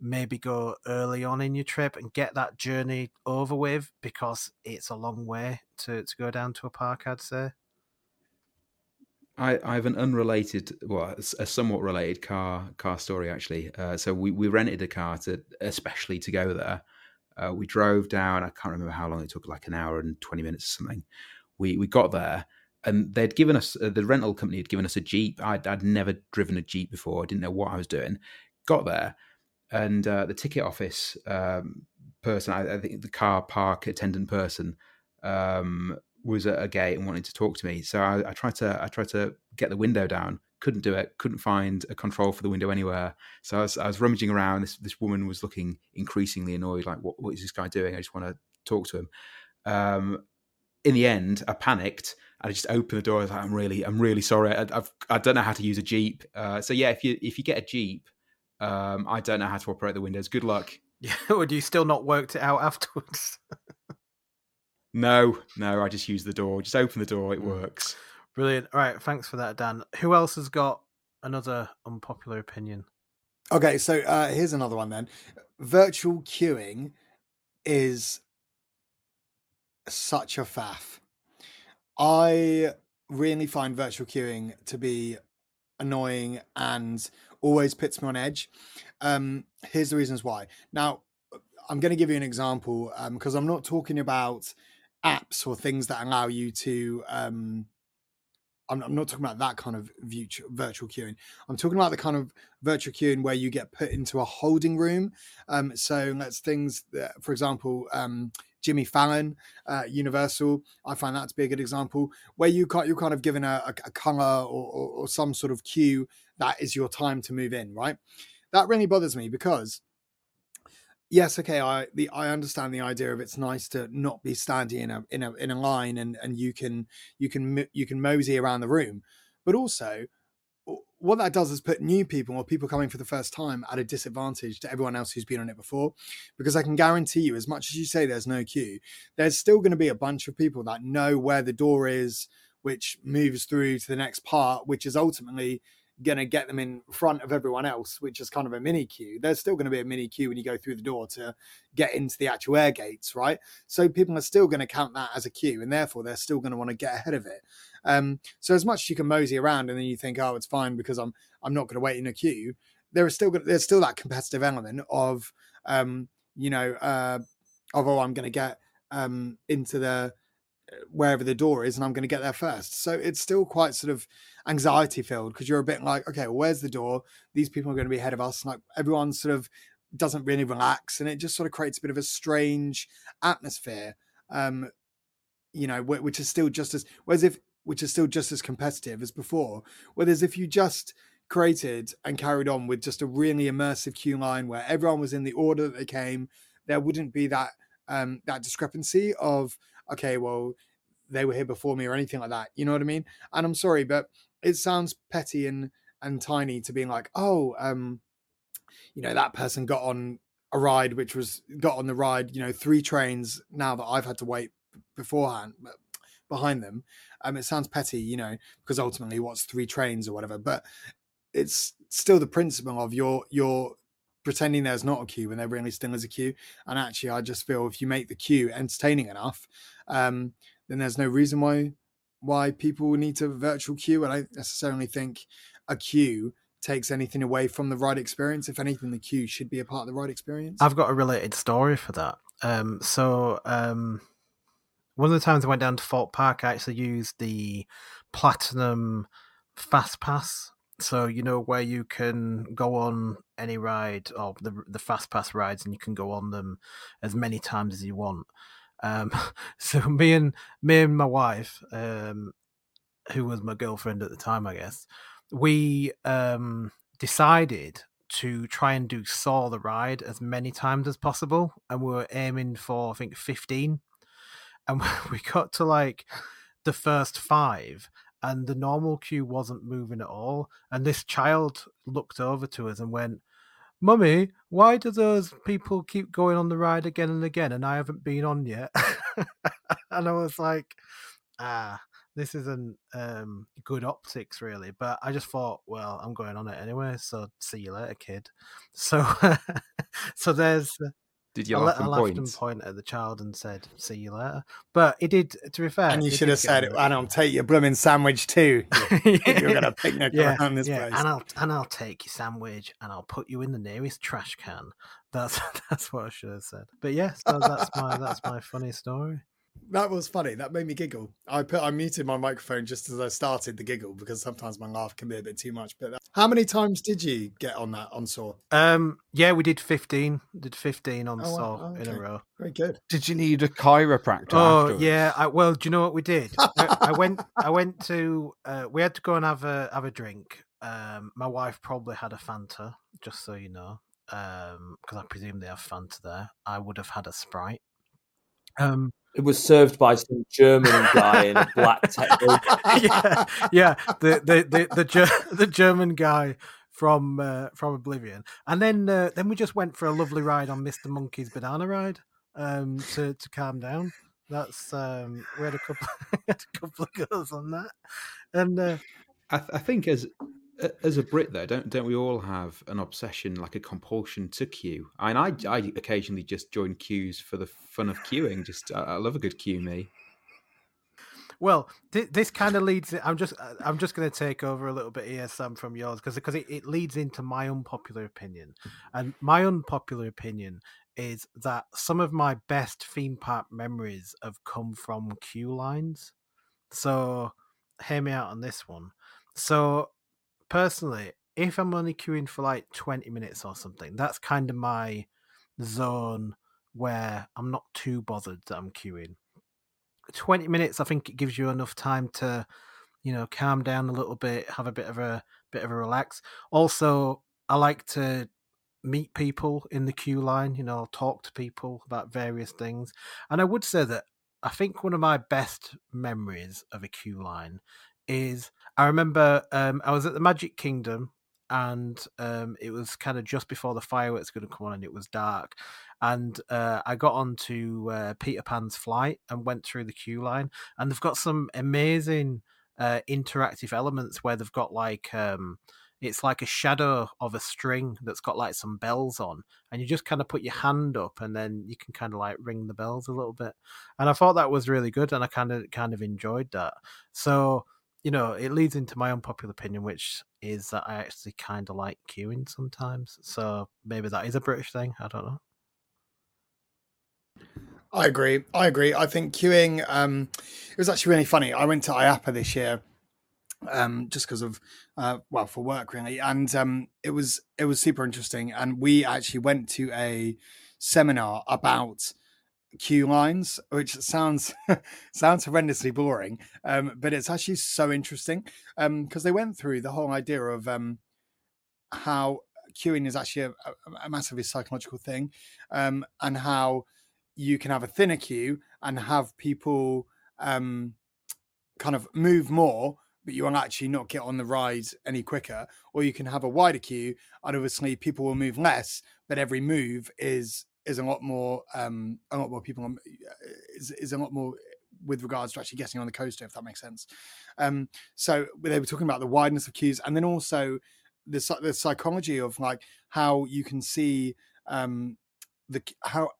maybe go early on in your trip and get that journey over with because it's a long way to to go down to a park. I'd say. I, I have an unrelated, well, a somewhat related car car story actually. Uh, so we, we rented a car to especially to go there. Uh, we drove down. I can't remember how long it took, like an hour and twenty minutes or something. We we got there, and they'd given us uh, the rental company had given us a jeep. I'd, I'd never driven a jeep before. I didn't know what I was doing. Got there, and uh, the ticket office um, person, I, I, think the car park attendant person, um, was at a gate and wanted to talk to me. So I, I, tried to I tried to get the window down. Couldn't do it. Couldn't find a control for the window anywhere. So I was, I was rummaging around. This this woman was looking increasingly annoyed. Like, what what is this guy doing? I just want to talk to him. Um, in the end, I panicked. I just opened the door. I was like, I'm really I'm really sorry. I, I've I don't know how to use a jeep. Uh, so yeah, if you if you get a jeep, um, I don't know how to operate the windows. Good luck. Yeah, would you still not worked it out afterwards? No, no, I just use the door. Just open the door, it mm. works. Brilliant. All right, thanks for that, Dan. Who else has got another unpopular opinion? Okay, so uh, here's another one then. Virtual queuing is such a faff. I really find virtual queuing to be annoying and always puts me on edge. Um, here's the reasons why. Now, I'm going to give you an example because um, I'm not talking about apps or things that allow you to um I'm, I'm not talking about that kind of virtual queuing. I'm talking about the kind of virtual queuing where you get put into a holding room. Um, so that's things that, for example, um, Jimmy Fallon, uh, Universal. I find that to be a good example where you got you're kind of given a, a, a color or, or, or some sort of cue that is your time to move in. Right. That really bothers me because yes, okay, I the I understand the idea of it's nice to not be standing in a in a in a line and and you can you can you can mosey around the room, but also what that does is put new people or people coming for the first time at a disadvantage to everyone else who's been on it before. Because I can guarantee you, as much as you say there's no queue, there's still going to be a bunch of people that know where the door is, which moves through to the next part, which is ultimately going to get them in front of everyone else, which is kind of a mini queue. There's still going to be a mini queue when you go through the door to get into the actual air gates, right? So people are still going to count that as a queue, and therefore they're still going to want to get ahead of it. Um, so as much as you can mosey around, and then you think, oh, it's fine because I'm I'm not going to wait in a queue. There is still there's still that competitive element of um, you know uh, of oh I'm going to get um, into the wherever the door is and I'm going to get there first. So it's still quite sort of anxiety filled because you're a bit like, okay, well, where's the door? These people are going to be ahead of us. Like everyone sort of doesn't really relax and it just sort of creates a bit of a strange atmosphere. Um, you know, which is still just as, whereas if, which is still just as competitive as before. Whereas if you just created and carried on with just a really immersive queue line where everyone was in the order that they came, there wouldn't be that um, that discrepancy of okay, well, they were here before me or anything like that. You know what I mean? And I'm sorry, but it sounds petty and and tiny to being like, oh, um, you know, that person got on a ride which was got on the ride, you know, three trains now that I've had to wait beforehand behind them. Um, it sounds petty, you know, because ultimately what's three trains or whatever, but it's still the principle of your your pretending there's not a queue when there really still is a queue. And actually, I just feel if you make the queue entertaining enough, um, then there's no reason why why people need to virtual queue. And I don't necessarily think a queue takes anything away from the ride experience. If anything, the queue should be a part of the ride experience. I've got a related story for that. Um, so um, one of the times I went down to Thorpe Park, I actually used the Platinum Fast Pass so you know where you can go on any ride or the the fast pass rides, and you can go on them as many times as you want. Um, so me and me and my wife, um, who was my girlfriend at the time, I guess, we um, decided to try and do Saw the ride as many times as possible, and we were aiming for I think fifteen, and we got to like the first five and the normal queue wasn't moving at all. And this child looked over to us and went, Mummy, why do those people keep going on the ride again and again and I haven't been on yet? and I was like, ah, this isn't um, good optics, really. But I just thought, well, I'm going on it anyway, so see you later, kid. So, so there's did you I, laugh I and laughed point? and point at the child and said, "See you later." But he did. To be fair, and you should have said, it. "And I'll take your blooming sandwich too." if you're gonna picnic yeah, around this yeah, place. and I'll and I'll take your sandwich and I'll put you in the nearest trash can. That's that's what I should have said. But yes, that, that's my that's my funny story. That was funny. That made me giggle. I put I muted my microphone just as I started the giggle because sometimes my laugh can be a bit too much. But that, how many times did you get on that on Saw? Um, yeah, we did fifteen. Did fifteen on Oh, wow. Saw Oh, in a row. Very good. Did you need a chiropractor? Oh afterwards? yeah, I, well, do you know what we did? I, I went, I went to, uh, we had to go and have a have a drink. Um, my wife probably had a Fanta, just so you know, because I presume they have Fanta there. I would have had a Sprite. Um, It was served by some German guy in a black tech. yeah, yeah, the the the the, Ger- the German guy from uh, from Oblivion, and then uh, then we just went for a lovely ride on Mister Monkey's banana ride um, to to calm down. That's um, we had a couple had a couple of girls on that, and uh, I, th- I think as as a Brit though, don't don't we all have an obsession, like a compulsion to queue? I mean, I I occasionally just join queues for the fun of queuing. Just I, I love a good queue, me. Well, th- this kind of leads. I'm just, uh, I'm just going to take over a little bit here, Sam, from yours, because because it, it leads into my unpopular opinion, and my unpopular opinion is that some of my best theme park memories have come from queue lines. So, hear me out on this one. So, personally, if I'm only queuing for like 20 minutes or something, that's kind of my zone where I'm not too bothered that I'm queuing. 20 minutes i think it gives you enough time to you know calm down a little bit have a bit of a bit of a relax also i like to meet people in the queue line you know talk to people about various things and i would say that I think one of my best memories of a queue line is I remember um, I was at the Magic Kingdom and um, it was kind of just before the fireworks going to come on and it was dark and uh, i got onto uh, peter pan's flight and went through the queue line and they've got some amazing uh, interactive elements where they've got like um, it's like a shadow of a string that's got like some bells on and you just kind of put your hand up and then you can kind of like ring the bells a little bit and i thought that was really good and i kind of kind of enjoyed that. So you know, it leads into my unpopular opinion, which is that I actually kind of like queuing sometimes. So maybe that is a British thing. I don't know. I agree. I agree. I think queuing. Um, it was actually really funny. I went to IAAPA this year, um, just because of, uh, well, for work really, and um, it was it was super interesting. And we actually went to a seminar about queue lines, which sounds sounds horrendously boring, um, but it's actually so interesting because um, they went through the whole idea of um, how queuing is actually a, a, massively psychological thing, um, and how you can have a thinner queue and have people um, kind of move more but you will actually not get on the ride any quicker. Or you can have a wider queue, and obviously people will move less, but every move is is a lot more um a lot more people on, is, is a lot more with regards to actually getting on the coaster if that makes sense. Um so they were talking about the wideness of queues and then also the, the psychology of like how you can see um the how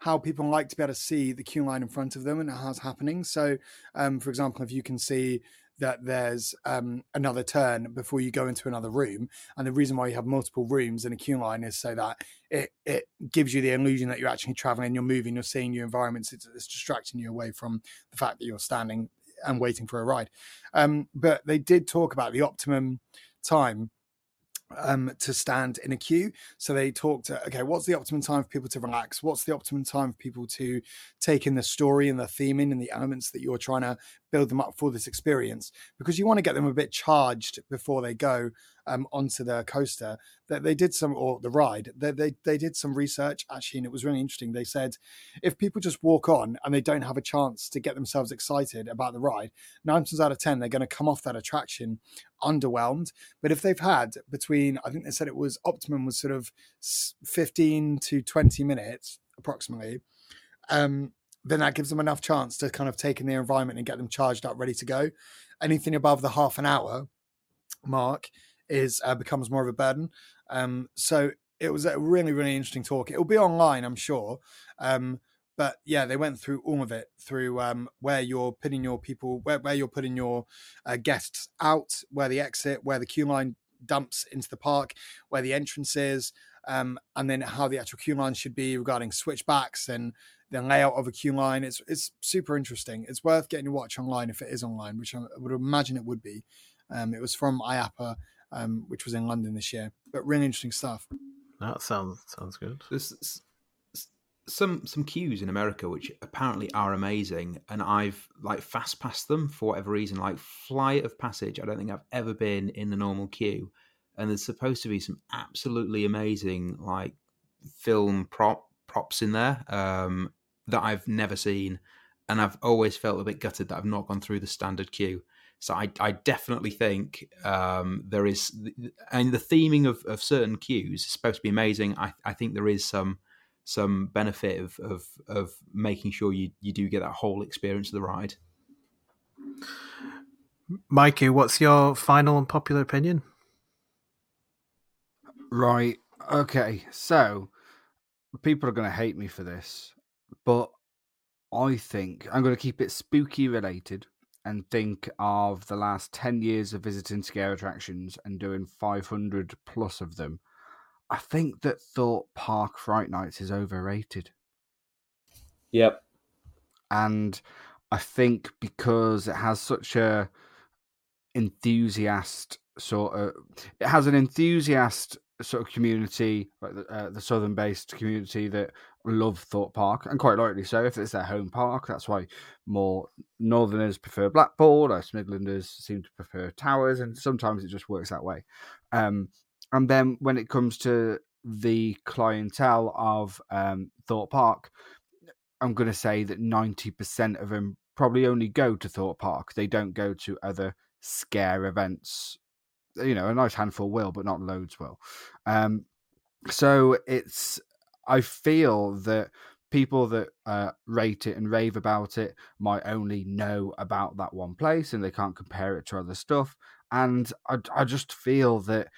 how people like to be able to see the queue line in front of them and how's happening. So um for example if you can see that there's um, another turn before you go into another room. And the reason why you have multiple rooms in a queue line is so that it, it gives you the illusion that you're actually traveling, you're moving, you're seeing new environments. It's, it's distracting you away from the fact that you're standing and waiting for a ride. Um, but they did talk about the optimum time um, to stand in a queue. So they talked, uh, okay, what's the optimum time for people to relax? What's the optimum time for people to take in the story and the theming and the elements that you're trying to build them up for this experience? Because you want to get them a bit charged before they go um, onto the coaster. That they did some, or the ride, they, they, they did some research actually, and it was really interesting. They said if people just walk on and they don't have a chance to get themselves excited about the ride, nine times out of 10, they're going to come off that attraction underwhelmed. But if they've had between, I think they said it was optimum was sort of 15 to 20 minutes approximately. Um, then that gives them enough chance to kind of take in the environment and get them charged up, ready to go. Anything above the half an hour mark is uh, becomes more of a burden. Um, so it was a really, really interesting talk. It will be online, I'm sure. Um, but yeah, they went through all of it through um, where you're putting your people, where, where you're putting your uh, guests out, where the exit, where the queue line dumps into the park, where the entrance is, um, and then how the actual queue line should be regarding switchbacks and the layout of a queue line. It's it's super interesting. It's worth getting to watch online if it is online, which I would imagine it would be. Um, it was from IAAPA, um, which was in London this year, but really interesting stuff. That sounds sounds good. There's some some queues in America which apparently are amazing, and I've like fast passed them for whatever reason. Like Flight of Passage, I don't think I've ever been in the normal queue, and there's supposed to be some absolutely amazing like film prop props in there um, that I've never seen, and I've always felt a bit gutted that I've not gone through the standard queue. So I, I definitely think um, there is, and the theming of, of certain queues is supposed to be amazing. I, I think there is some some benefit of of of making sure you you do get that whole experience of the ride. Mikey, what's your final and popular opinion? Right. Okay. So people are going to hate me for this, but I think I'm going to keep it spooky related and think of the last 10 years of visiting scare attractions and doing 500 plus of them I think that Thorpe Park Fright Nights is overrated. Yep. And I think because it has such a enthusiast sort of it has an enthusiast sort of community like the, uh, the southern based community that love Thorpe Park and quite rightly so if it's their home park that's why more northerners prefer Blackpool or Midlanders seem to prefer Towers and sometimes it just works that way um, and then when it comes to the clientele of um, Thorpe Park, I'm going to say that 90% of them probably only go to Thorpe Park. They don't go to other scare events. You know, a nice handful will, but not loads will. Um, so it's, I feel that people that uh, rate it and rave about it might only know about that one place and they can't compare it to other stuff. And I, I just feel that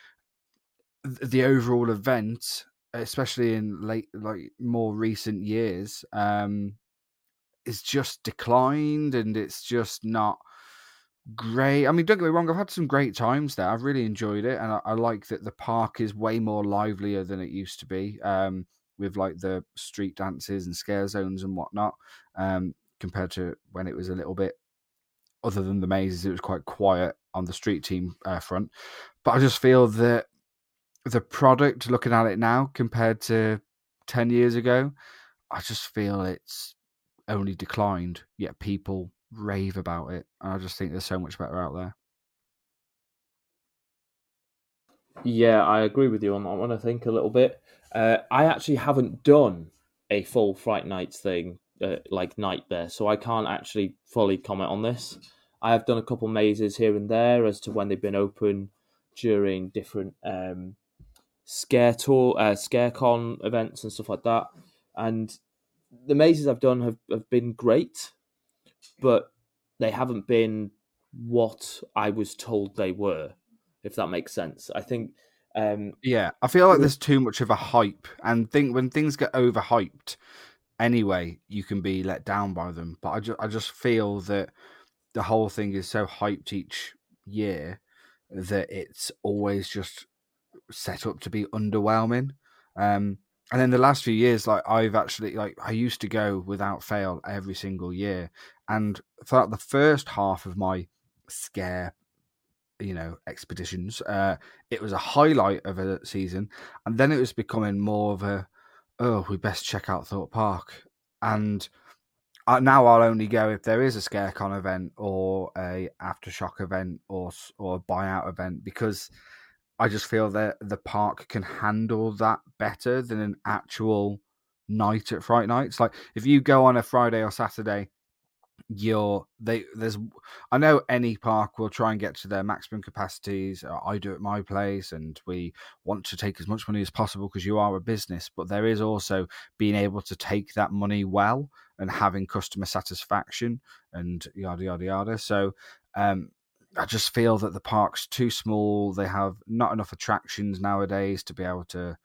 the overall event, especially in late, like more recent years, um, is just declined and it's just not great. I mean, don't get me wrong, I've had some great times there. I've really enjoyed it, and I, I like that the park is way more livelier than it used to be. Um, with like the street dances and scare zones and whatnot, um, compared to when it was a little bit. Other than the mazes, it was quite quiet on the street team uh, front. But I just feel that the product, looking at it now compared to ten years ago, I just feel it's only declined. Yet people rave about it, and I just think there's so much better out there. Yeah, I agree with you on that one. I think a little bit. Uh, I actually haven't done a full Fright Nights thing, uh, like night there, so I can't actually fully comment on this. I have done a couple mazes here and there as to when they've been open during different um, scare tour, uh, ScareCon events and stuff like that. And the mazes I've done have, have been great, but they haven't been what I was told they were, if that makes sense. I think um, yeah, I feel like there's too much of a hype, and think when things get overhyped, anyway, you can be let down by them. But I just, I just feel that the whole thing is so hyped each year that it's always just set up to be underwhelming. Um, and then the last few years, like I've actually like I used to go without fail every single year, and throughout the first half of my scare you know expeditions. Uh, it was a highlight of a season, and then it was becoming more of a oh, we best check out Thorpe Park. And I, now I'll only go if there is a ScareCon event or a aftershock event or or a buyout event because I just feel that the park can handle that better than an actual night at Fright Nights. Like if you go on a Friday or Saturday you're they there's i know any park will try and get to their maximum capacities uh, i do at my place and we want to take as much money as possible because you are a business but there is also being able to take that money well and having customer satisfaction and yada yada yada so um I just feel that the park's too small. They have not enough attractions nowadays to be able to,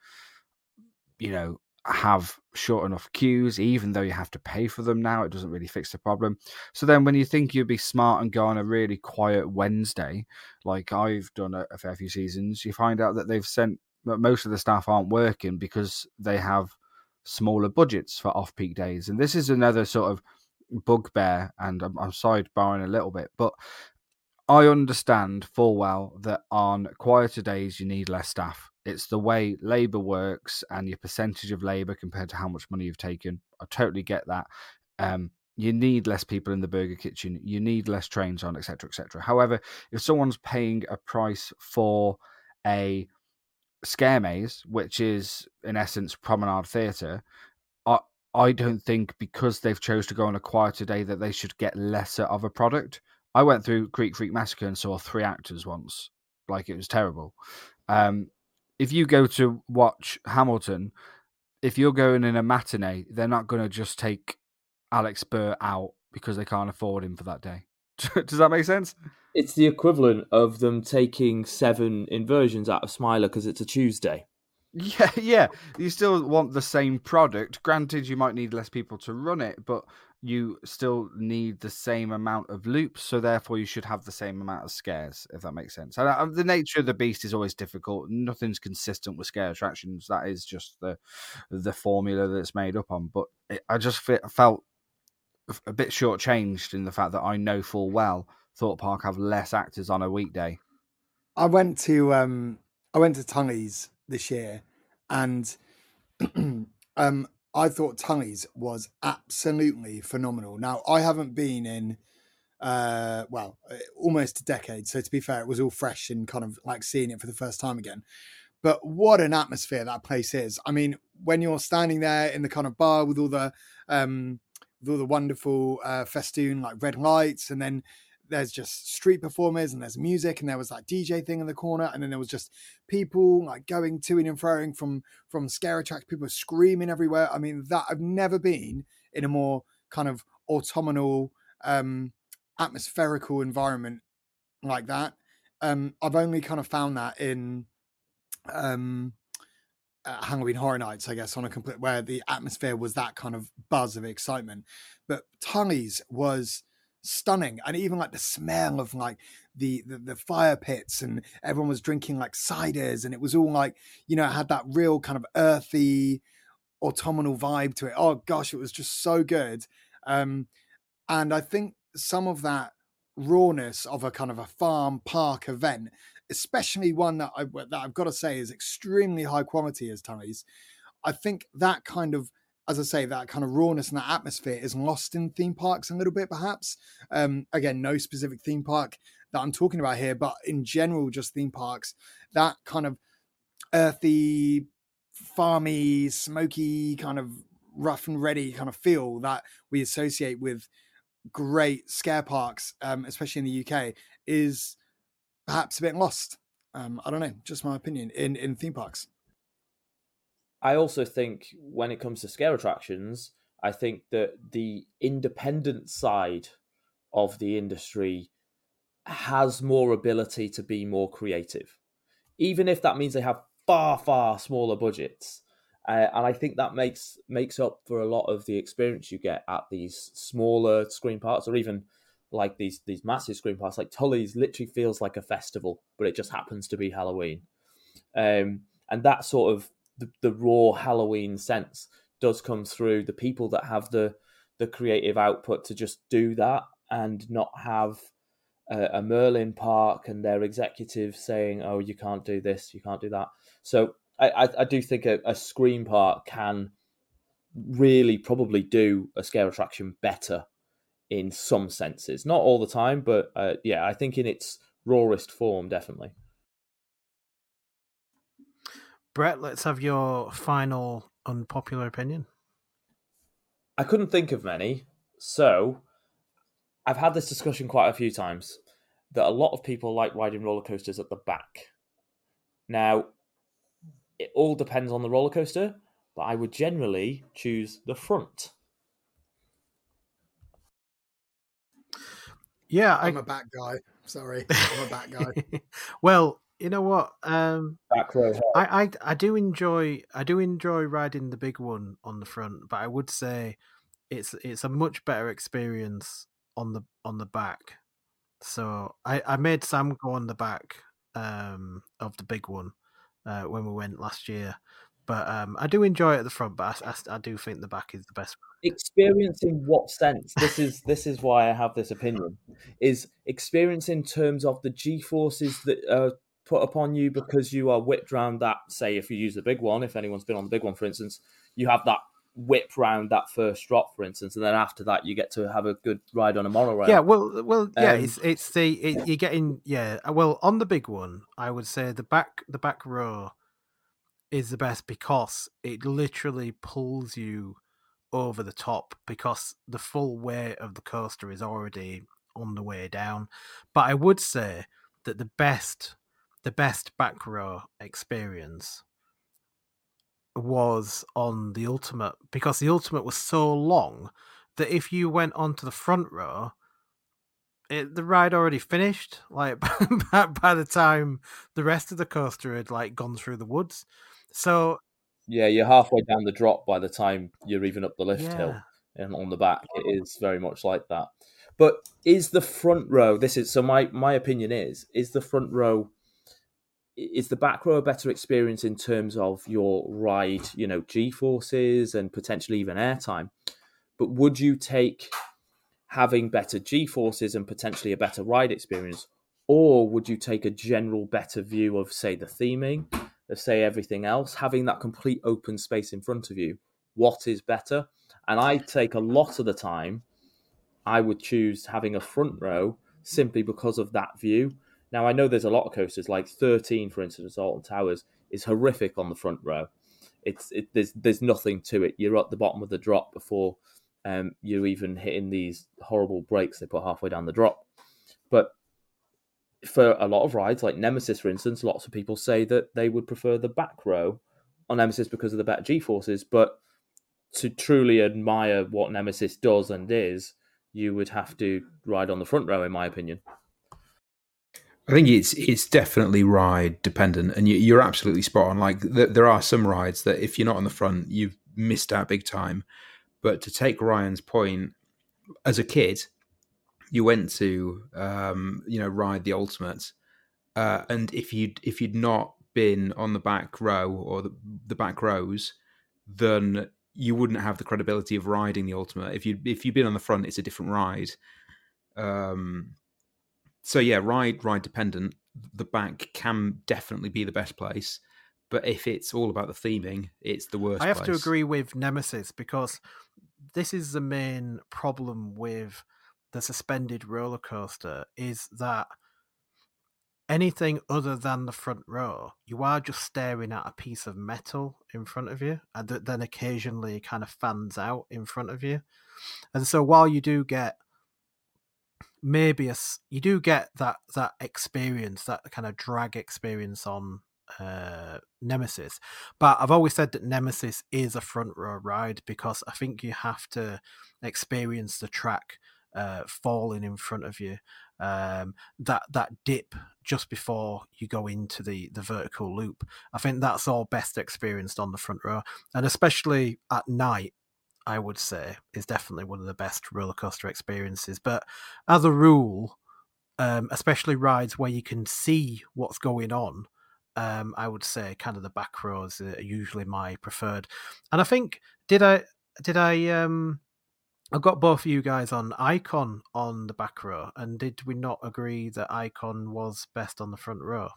you know, have short enough queues, even though you have to pay for them now. It doesn't really fix the problem. So then, when you think you'd be smart and go on a really quiet Wednesday, like I've done a, a fair few seasons, you find out that they've sent that most of the staff aren't working because they have smaller budgets for off peak days. And this is another sort of bugbear, and I'm, I'm sidebarring a little bit, but I understand full well that on quieter days you need less staff. It's the way labor works and your percentage of labor compared to how much money you've taken. I totally get that. Um, you need less people in the burger kitchen. You need less trains on, etc., etc. However, if someone's paying a price for a scare maze, which is in essence promenade theatre, I I don't think because they've chose to go on a quieter day that they should get lesser of a product. I went through Creek Freak Massacre and saw three actors once, like it was terrible. Um, if you go to watch Hamilton, if you're going in a matinee, they're not going to just take Alex Burr out because they can't afford him for that day. Does that make sense? It's the equivalent of them taking seven inversions out of Smiler because it's a Tuesday. Yeah, yeah. You still want the same product. Granted, you might need less people to run it, but you still need the same amount of loops, so therefore you should have the same amount of scares, if that makes sense. And uh, the nature of the beast is always difficult. Nothing's consistent with scare attractions. That is just the the formula that's made up on. But it, I just felt a bit shortchanged in the fact that I know full well Thorpe Park have less actors on a weekday. I went to um I went to Tully's this year, and um I thought Tully's was absolutely phenomenal. Now, I haven't been in, uh, well, uh, almost a decade. So to be fair, it was all fresh and kind of like seeing it for the first time again. But what an atmosphere that place is. I mean, when you're standing there in the kind of bar with all the, um, with all the wonderful uh, festoon like red lights, and then there's just street performers and there's music and there was that DJ thing in the corner and then there was just people like going to and froing from from scare tracks, people screaming everywhere. I mean that I've never been in a more kind of autumnal um atmospherical environment like that. Um I've only kind of found that in um uh, Halloween Horror Nights, I guess, on a complete where the atmosphere was that kind of buzz of excitement. But Tully's was stunning, and even like the smell of like the, the the fire pits, and everyone was drinking like ciders, and it was all like you know had that real kind of earthy autumnal vibe to it. Oh gosh, it was just so good. Um, and I think some of that rawness of a kind of a farm park event especially one that, I, that I've got to say is extremely high quality as Tully's. I think that kind of, as I say, that kind of rawness and that atmosphere is lost in theme parks a little bit, perhaps. Um, again, no specific theme park that I'm talking about here, but in general, just theme parks, that kind of earthy, farmy, smoky, kind of rough and ready kind of feel that we associate with great scare parks, um, especially in the UK, is perhaps a bit lost. Um, I don't know, just my opinion in in theme parks. I also think when it comes to scare attractions, I think that the independent side of the industry has more ability to be more creative, even if that means they have far far smaller budgets. Uh, and I think that makes makes up for a lot of the experience you get at these smaller scream parks, or even like these these massive scream parks. Like Tulleys literally feels like a festival, but it just happens to be Halloween. Um, and that sort of the, the raw Halloween sense does come through the people that have the the creative output to just do that and not have a, a Merlin park and their executives saying, "Oh, you can't do this, you can't do that." So I, I, I do think a, a scream park can really probably do a scare attraction better in some senses. Not all the time, but uh, yeah, I think in its rawest form, definitely. Brett, let's have your final unpopular opinion. I couldn't think of many, so I've had this discussion quite a few times that a lot of people like riding roller coasters at the back. Now, it all depends on the roller coaster, but I would generally choose the front. Yeah, I... am a back guy. Sorry, I'm a back guy. well, you know what? Um, back row. I, I I do enjoy I do enjoy riding the big one on the front, but I would say it's it's a much better experience on the on the back. So I I made Sam go on the back um, of the big one uh, when we went last year, but um, I do enjoy it at the front, but I, I, I, do think the back is the best. Experience in what sense? This is this is why I have this opinion. Is experience in terms of the G forces that are put upon you because you are whipped around that. Say, if you use the big one, if anyone's been on the big one, for instance, you have that whip round that first drop, for instance, and then after that, you get to have a good ride on a monorail. Yeah, well, well, yeah, um, it's it's the it, you're getting yeah. Well, on the big one, I would say the back the back row is the best because it literally pulls you over the top because the full weight of the coaster is already on the way down. But I would say that the best the best back row experience was on the ultimate because the ultimate was so long that if you went onto the front row it, the ride already finished like by, by the time the rest of the coaster had like gone through the woods so yeah, you're halfway down the drop by the time you're even up the lift yeah. hill, and on the back it is very much like that. But is the front row? This is so. My my opinion is is the front row. Is the back row a better experience in terms of your ride, you know, G forces and potentially even airtime? But would you take having better G forces and potentially a better ride experience, or would you take a general better view of, say, the theming, of say everything else, having that complete open space in front of you, what is better? And I take a lot of the time, I would choose having a front row simply because of that view. Now I know there's a lot of coasters, like 13, for instance, Alton Towers is horrific on the front row. It's it, there's there's nothing to it. You're at the bottom of the drop before um, you're even hitting these horrible brakes they put halfway down the drop. But for a lot of rides, like Nemesis, for instance, lots of people say that they would prefer the back row on Nemesis because of the better G forces. But to truly admire what Nemesis does and is, you would have to ride on the front row, in my opinion. I think it's it's definitely ride dependent, and you, are absolutely spot on. Like th- there are some rides that if you're not on the front, you've missed out big time. But to take Ryan's point, as a kid, you went to um, you know ride the ultimate, uh, and if you if you'd not been on the back row or the, the back rows, then you wouldn't have the credibility of riding the ultimate. If you if you've been on the front, it's a different ride. Um, so yeah, ride ride dependent. The back can definitely be the best place, but if it's all about the theming, it's the worst. I have place. to agree with Nemesis because this is the main problem with the suspended roller coaster is that anything other than the front row, you are just staring at a piece of metal in front of you, and that then occasionally kind of fans out in front of you. And so while you do get maybe you do get that that experience, that kind of drag experience on uh, Nemesis. But I've always said that Nemesis is a front row ride because I think you have to experience the track uh, falling in front of you. Um, that that dip just before you go into the the vertical loop. I think that's all best experienced on the front row, and especially at night I would say is definitely one of the best roller coaster experiences. But as a rule, um, especially rides where you can see what's going on, um, I would say kind of the back rows are usually my preferred. And I think did I did I um I got both of you guys on Icon on the back row, and did we not agree that Icon was best on the front row?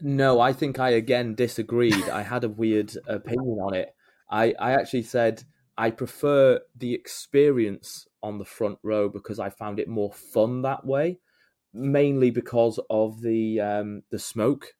No, I think I again disagreed. I had a weird opinion on it. I, I actually said I prefer the experience on the front row because I found it more fun that way, mainly because of the um, the smoke.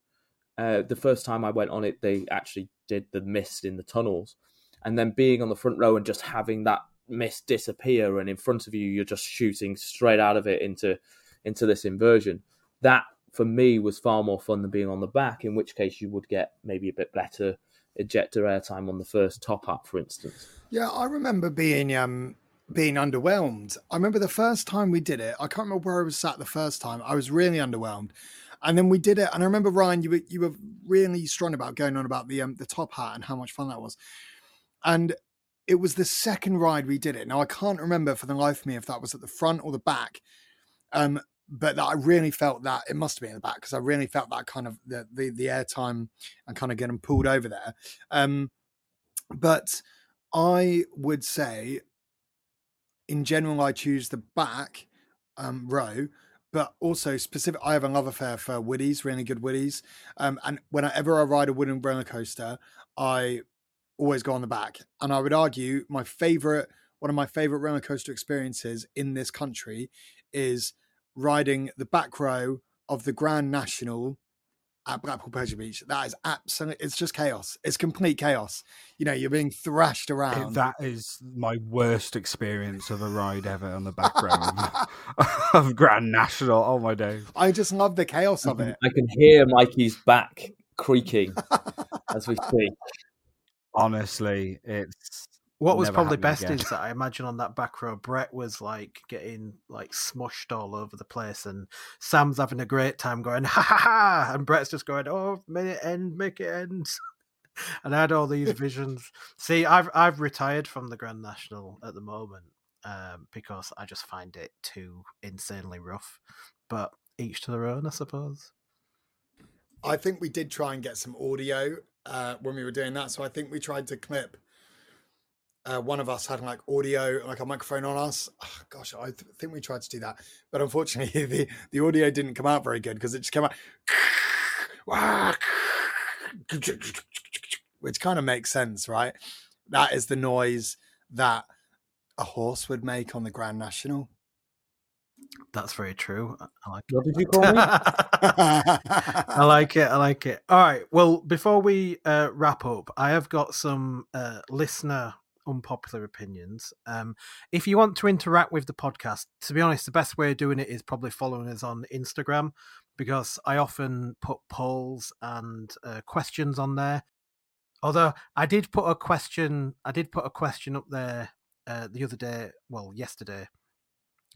Uh, the first time I went on it, they actually did the mist in the tunnels, and then being on the front row and just having that mist disappear, and in front of you, you're just shooting straight out of it into into this inversion. That for me was far more fun than being on the back. In which case, you would get maybe a bit better ejector airtime on the first top up, for instance. Yeah, I remember being um being underwhelmed. I remember the first time we did it. I can't remember where I was sat the first time. I was really underwhelmed, and then we did it. And I remember Ryan, you were you were really strong about going on about the um the top hat and how much fun that was, and it was the second ride we did it. Now I can't remember for the life of me if that was at the front or the back. Um, but that I really felt that it must have been in the back because I really felt that kind of the the, the airtime and kind of getting pulled over there. Um, but I would say, in general, I choose the back um, row. But also specific, I have a love affair for Woodies, really good Woodies. Um, and whenever I ride a wooden roller coaster, I always go on the back. And I would argue my favorite, one of my favorite roller coaster experiences in this country is riding the back row of the Grand National at Blackpool Pleasure Beach. That is absolutely, it's just chaos. It's complete chaos. You know, you're being thrashed around. That is my worst experience of a ride ever on the back row of, of Grand National. Oh my days. I just love the chaos of it. I can hear Mikey's back creaking as we speak. Honestly, it's what was probably best again. is that I imagine on that back row, Brett was like getting like smushed all over the place, and Sam's having a great time going ha ha ha, and Brett's just going, "Oh, make it end, make it end." and I had all these visions. See, I've I've retired from the Grand National at the moment um, because I just find it too insanely rough. But each to their own, I suppose. I think we did try and get some audio uh, when we were doing that, so I think we tried to clip uh, one of us had like audio, like a microphone on us. Oh, gosh, I th- think we tried to do that, but unfortunately, the, the audio didn't come out very good because it just came out, which kind of makes sense, right? That is the noise that a horse would make on the Grand National. That's very true. I like what did you call me? I like it. I like it. All right. Well, before we uh, wrap up, I have got some uh, listener unpopular opinions. Um, if you want to interact with the podcast, to be honest, the best way of doing it is probably following us on Instagram because I often put polls and uh, questions on there. Although I did put a question, I did put a question up there uh, the other day, well, yesterday,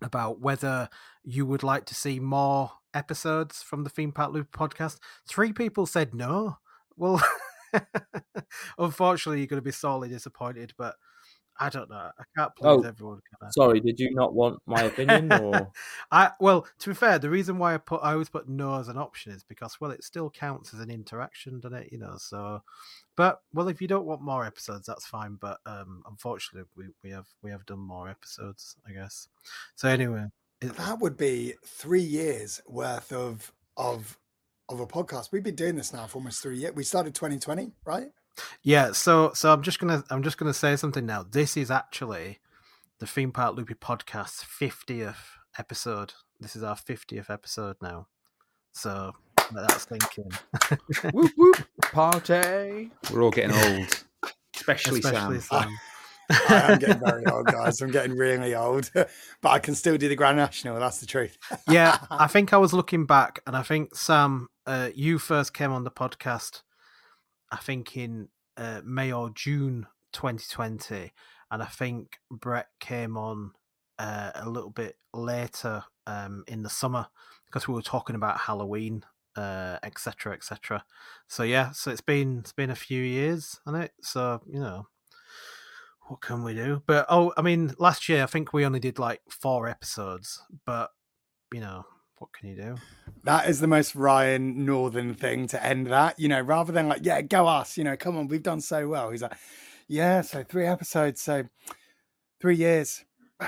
about whether you would like to see more episodes from the Theme Park Loop podcast. Three people said no. Well, unfortunately, you're going to be sorely disappointed, but I don't know. I can't please Oh, everyone. Sorry, did you not want my opinion or? I well, to be fair, the reason why I put I always put no as an option is because well, it still counts as an interaction, doesn't it? You know, so. But well, if you don't want more episodes, that's fine. But um, unfortunately, we, we have we have done more episodes, I guess. So anyway, it- That would be three years worth of of of a podcast. We've been doing this now for almost three years. We started 2020, right? Yeah, so so I'm just gonna I'm just gonna say something now. This is actually the Theme Park Loopy podcast's fiftieth episode. This is our fiftieth episode now. So that's thinking. whoop whoop party. We're all getting old, especially, Especially Sam. Sam. I am getting very old, guys. I'm getting really old, but I can still do the Grand National. That's the truth. yeah, I think I was looking back, and I think Sam, uh, you first came on the podcast, I think in uh, May or June 2020, and I think Brett came on uh, a little bit later um, in the summer because we were talking about Halloween, uh, etc., etc. So yeah, so it's been it's been a few years, on it. So you know. What can we do? But oh, I mean, last year I think we only did like four episodes, but you know, what can you do? That is the most Ryan Northern thing to end that. You know, rather than like, yeah, go us. You know, come on, we've done so well. He's like, yeah, so three episodes, so three years.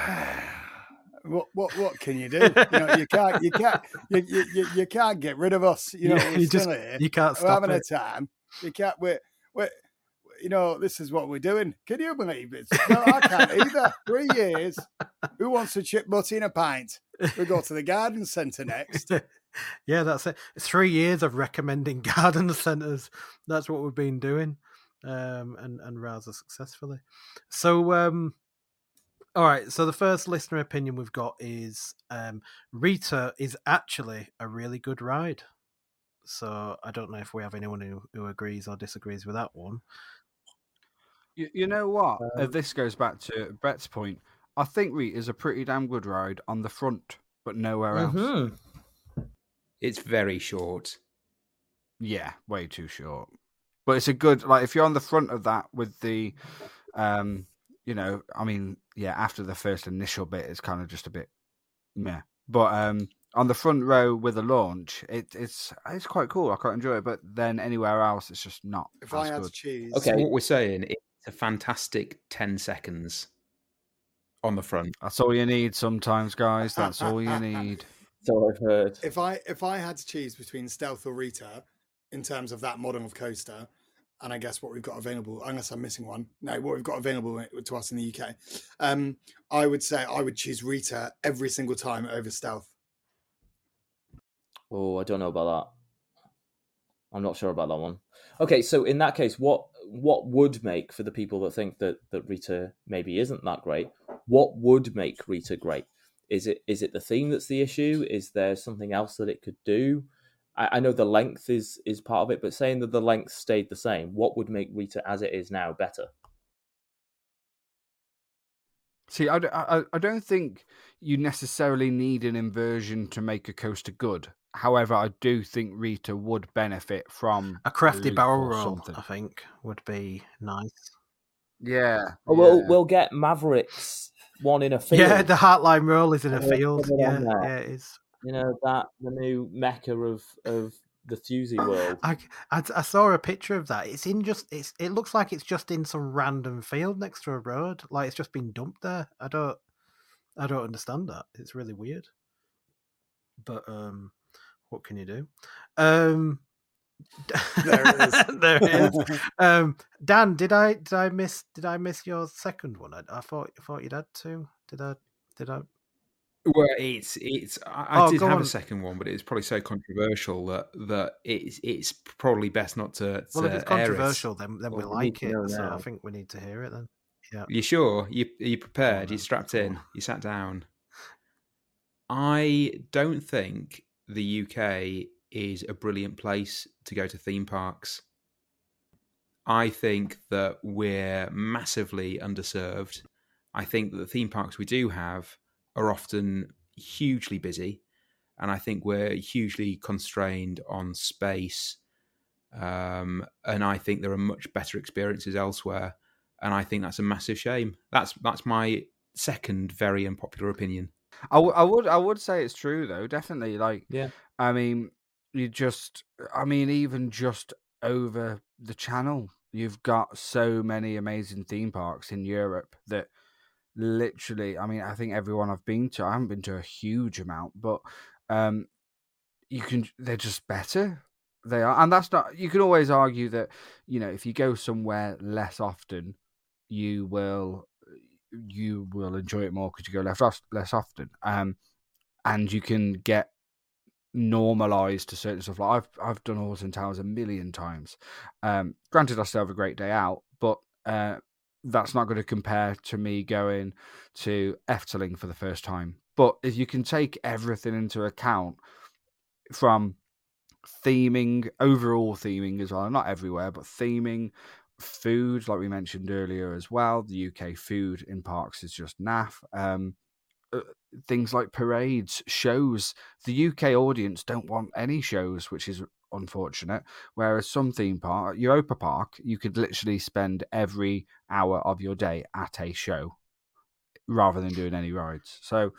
what what what can you do? You know, you can't you can't you you, you, you can't get rid of us. You know, Yeah, we're you still just- here. you can't We're stop having it. a time. You can't. We're we're. You know, this is what we're doing. Can you believe it? No, I can't either. Three years. Who wants a chip butty in a pint? We go to the garden centre next. yeah, that's it. Three years of recommending garden centres. That's what we've been doing, um, and and rather successfully. So, um, all right. So the first listener opinion we've got is um, Rita is actually a really good ride. So I don't know if we have anyone who, who agrees or disagrees with that one. You, you know what? Uh, Um, this goes back to Brett's point. I think Reet is a pretty damn good ride on the front, but nowhere else. Mhm. It's very short. Yeah, way too short. But it's a good like if you're on the front of that with the um you know, I mean, yeah, after the first initial bit it's kind of just a bit meh. But um on the front row with a launch, it, it's it's quite cool. I quite enjoy it. But then anywhere else, it's just not. If as I had good. to choose, So Okay. what we're saying, it's a fantastic ten seconds on the front. that's all you need sometimes, guys. That's all you need. So I've heard. if I if I had to choose between Stealth or Rita in terms of that model of coaster, and I guess what we've got available, unless I'm missing one, no, what we've got available to us in the UK, um, I would say I would choose Rita every single time over Stealth. Oh, I don't know about that. I'm not sure about that one. Okay, so in that case, what what would make for the people that think that that Rita maybe isn't that great? What would make Rita great? Is it is it the theme that's the issue? Is there something else that it could do? I, I know the length is is part of it, but saying that the length stayed the same, what would make Rita as it is now better? See, I, I, I don't think you necessarily need an inversion to make a coaster good. However, I do think Rita would benefit from A crafty barrel roll, something. I think, would be nice. Yeah. Oh, we'll we'll get Mavericks one in a field. Yeah, the Heartline roll is in a field. Yeah, yeah, it is. you know that the new mecca of of the Thuzy world. I, I I saw a picture of that. It's in just it's it looks like it's just in some random field next to a road. Like it's just been dumped there. I don't I don't understand that. It's really weird. But um what can you do? Um There it is. there it is. Um Dan, did I did I miss did I miss your second one? I, I thought I thought you'd had two. Did I did I Well, it's it's. I, I Oh, did have on. a second one, but it's probably so controversial that that it's it's probably best not to. Well, if it's air it. controversial, then then we Well, we like it. So I think we need to hear it then. Yeah. You sure? You you prepared? You strapped in? You sat down? I don't think the UK is a brilliant place to go to theme parks. I think that we're massively underserved. I think that the theme parks we do have are often hugely busy, and I think we're hugely constrained on space. Um, and I think there are much better experiences elsewhere, and I think that's a massive shame. That's that's my second very unpopular opinion. I, w- I would I would say it's true though, definitely. Like, Yeah. I mean, you just, I mean, even just over the channel, you've got so many amazing theme parks in Europe that literally, I mean, I think everyone I've been to, I haven't been to a huge amount, but um, you can, they're just better. They are, and that's not. You can always argue that you know if you go somewhere less often, you will you will enjoy it more because you go less less often. Um, and you can get normalized to certain stuff. Like I've I've done Alton Towers a million times. Um, granted, I still have a great day out, but uh, that's not going to compare to me going to Efteling for the first time. But if you can take everything into account from theming, overall theming as well, not everywhere, but theming, food, like we mentioned earlier as well. The UK food in parks is just naff. Um, uh, things like parades, shows. The UK audience don't want any shows, which is unfortunate. Whereas some theme park, Europa Park, you could literally spend every hour of your day at a show rather than doing any rides. So,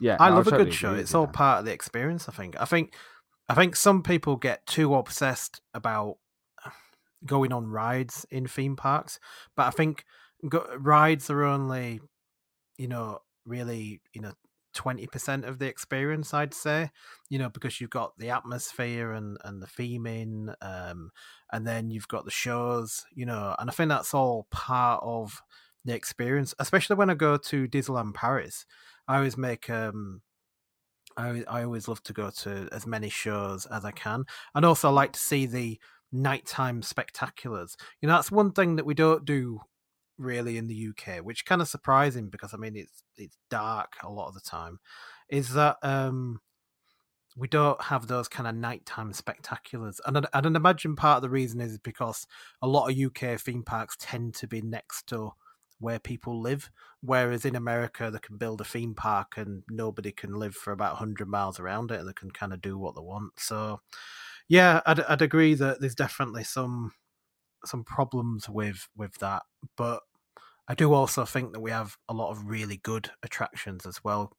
yeah, I no, love a totally good show. It's all that. part of the experience. I think. I think. I think some people get too obsessed about going on rides in theme parks, but I think go- rides are only, you know, really, you know, twenty percent of the experience. I'd say, you know, because you've got the atmosphere and and the theming, um, and then you've got the shows, you know, and I think that's all part of the experience. Especially when I go to Disneyland Paris, I always make um I I always love to go to as many shows as I can, and also like to see the nighttime spectaculars. You know, that's one thing that we don't do really in the UK, which kind of surprising because I mean it's it's dark a lot of the time. Is that um we don't have those kind of nighttime spectaculars, and I'd, I'd imagine part of the reason is because a lot of UK theme parks tend to be next to where people live. Whereas in America, they can build a theme park and nobody can live for about 100 miles around it and they can kind of do what they want. So, yeah, I'd, I'd agree that there's definitely some some problems with with that, but I do also think that we have a lot of really good attractions as well.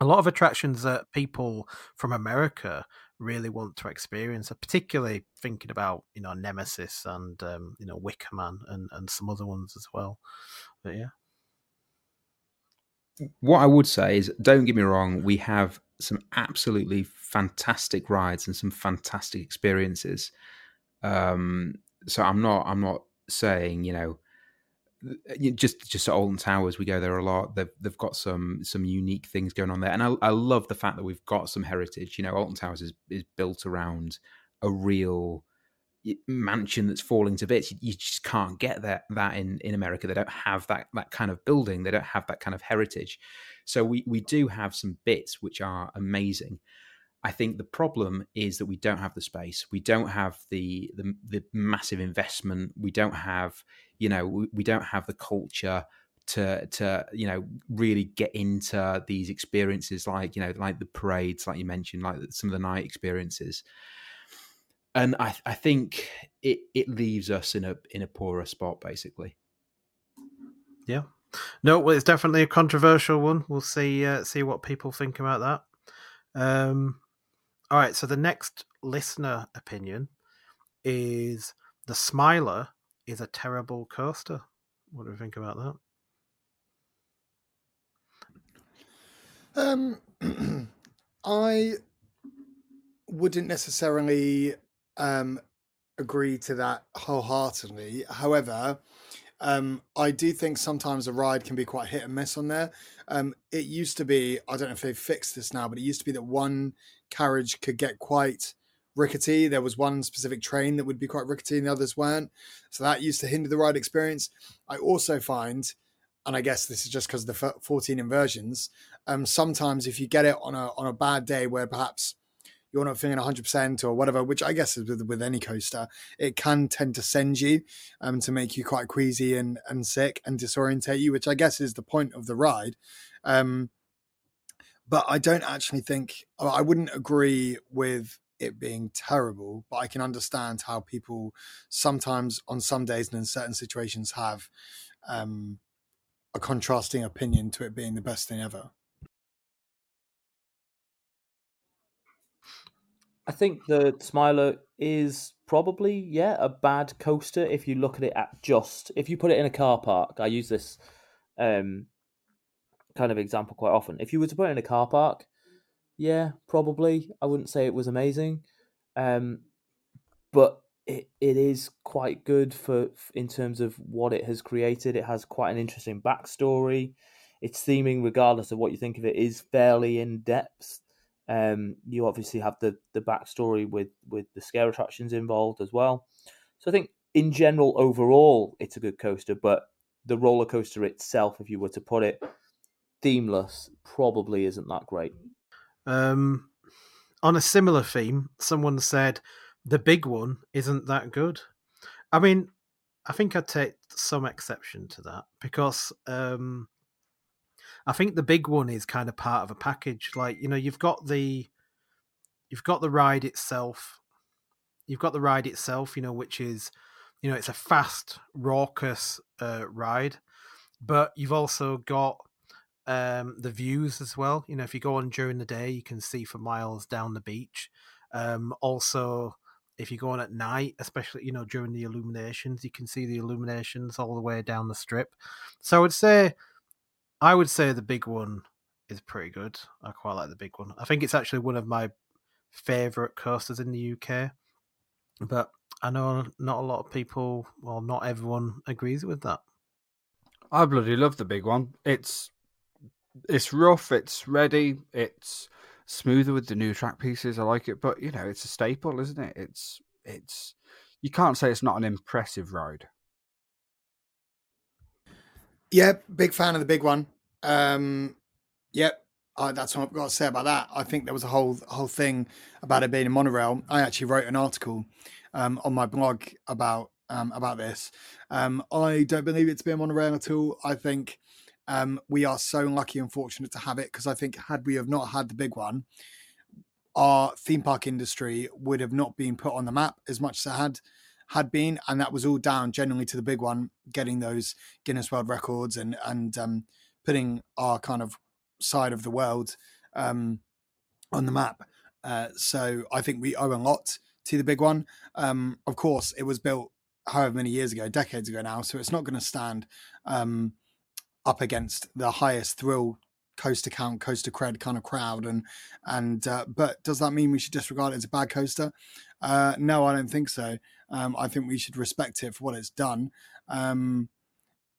A lot of attractions that people from America really want to experience, particularly thinking about you know Nemesis and um, you know Wicker Man and, and some other ones as well. But yeah, What I would say is, don't get me wrong, we have some absolutely fantastic rides and some fantastic experiences. Um, so I'm not, I'm not saying, you know, Uh, just just at Alton Towers, we go there a lot. They've they've got some some unique things going on there, and I, I love the fact that we've got some heritage. You know, Alton Towers is is built around a real mansion that's falling to bits. You, you just can't get that that in in America. They don't have that that kind of building. They don't have that kind of heritage. So we we do have some bits which are amazing. I think the problem is that we don't have the space. We don't have the the, the massive investment. We don't have you know we, we don't have the culture to to you know really get into these experiences like you know like the parades like you mentioned like some of the night experiences and i i think it it leaves us in a in a poorer spot basically yeah. No, well, it's definitely a controversial one. We'll see uh, see what people think about that. Um, all right. So the next listener opinion is the Smiler is a terrible coaster. What do we think about that? Um, I wouldn't necessarily um, agree to that wholeheartedly. However, um, I do think sometimes a ride can be quite hit and miss on there. Um, it used to be, I don't know if they've fixed this now, but it used to be that one carriage could get quite rickety. There was one specific train that would be quite rickety, and the others weren't. So that used to hinder the ride experience. I also find, and I guess this is just because of the 14 inversions. Um, sometimes if you get it on a on a bad day where perhaps you're not feeling 100% or whatever, which I guess is with, with any coaster, it can tend to send you um, to make you quite queasy and, and sick and disorientate you, which I guess is the point of the ride. Um, but I don't actually think, I wouldn't agree with it being terrible, but I can understand how people sometimes on some days and in certain situations have um, a contrasting opinion to it being the best thing ever. I think the Smiler is probably yeah a bad coaster if you look at it at just if you put it in a car park. I use this um, kind of example quite often. If you were to put it in a car park, yeah, probably I wouldn't say it was amazing, um, but it it is quite good for in terms of what it has created. It has quite an interesting backstory. Its theming, regardless of what you think of it, is fairly in depth. Um, you obviously have the the backstory with with the scare attractions involved as well. So I think in general, overall, it's a good coaster. But the roller coaster itself, if you were to put it themeless, probably isn't that great. Um, on a similar theme, someone said the big one isn't that good. I mean, I think I'd take some exception to that because um, I think the big one is kind of part of a package. Like you know, you've got the you've got the ride itself. You've got the ride itself, you know, which is you know it's a fast, raucous uh, ride, but you've also got um, the views as well. You know, if you go on during the day, you can see for miles down the beach. Um, also, if you go on at night, especially you know during the illuminations, you can see the illuminations all the way down the strip. So I would say I would say the big one is pretty good. I quite like the big one. I think it's actually one of my favorite coasters in the UK. But I know not a lot of people, well, not everyone agrees with that. I bloody love the big one. It's it's rough, it's ready, it's smoother with the new track pieces. I like it, but you know, it's a staple, isn't it? It's it's you can't say it's not an impressive ride. Yeah, big fan of the big one. Um, yep, uh, that's what I've got to say about that. I think there was a whole whole thing about it being a monorail. I actually wrote an article um, on my blog about um, about this. Um, I don't believe it's been a monorail at all. I think um, we are so lucky and fortunate to have it because I think had we have not had the big one, our theme park industry would have not been put on the map as much as it had had been, and that was all down generally to the big one getting those Guinness World Records and and um, putting our kind of side of the world um, on the map. Uh, so I think we owe a lot to the big one. Um, of course, it was built however many years ago, decades ago now, so it's not going to stand um, up against the highest thrill coaster count, coaster cred kind of crowd. And and uh, but does that mean we should disregard it as a bad coaster? Uh, no, I don't think so. Um, I think we should respect it for what it's done. Um,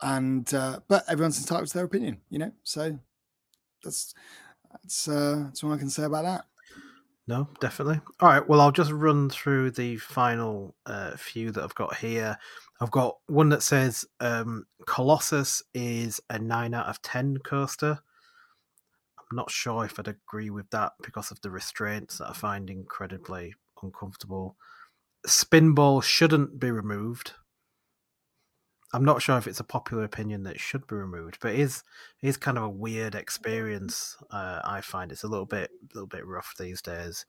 and uh, but everyone's entitled to their opinion, you know. So that's that's uh, that's all I can say about that. No, definitely. All right. Well, I'll just run through the final uh, few that I've got here. I've got one that says um, Colossus is a nine out of ten coaster. I'm not sure if I'd agree with that because of the restraints that I find incredibly uncomfortable. Spinball shouldn't be removed. I'm not sure if it's a popular opinion that should be removed, but it is it is kind of a weird experience. Uh, I find it's a little bit a little bit rough these days.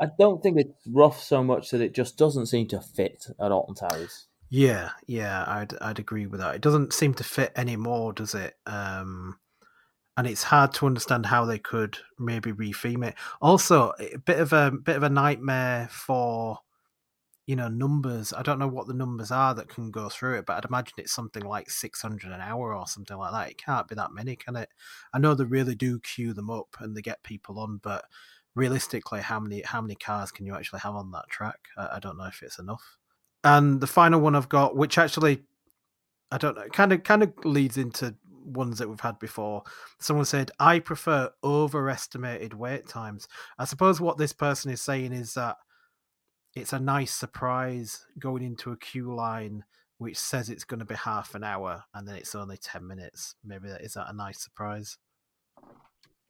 I don't think it's rough so much that it just doesn't seem to fit at Alton Towers. Yeah, yeah, I'd I'd agree with that. It doesn't seem to fit anymore, does it? Um, and it's hard to understand how they could maybe retheme it. Also, a bit of a bit of a nightmare for you know numbers. I don't know what the numbers are that can go through it, but I'd imagine it's something like six hundred an hour or something like that. It can't be that many, can it? I know they really do queue them up and they get people on, but realistically, how many how many cars can you actually have on that track? I, I don't know if it's enough. And the final one I've got, which actually I don't know, kind of kind of leads into ones that we've had before. Someone said, I prefer overestimated wait times. I suppose what this person is saying is that it's a nice surprise going into a queue line which says it's going to be half an hour and then it's only 10 minutes. Maybe that is that a nice surprise?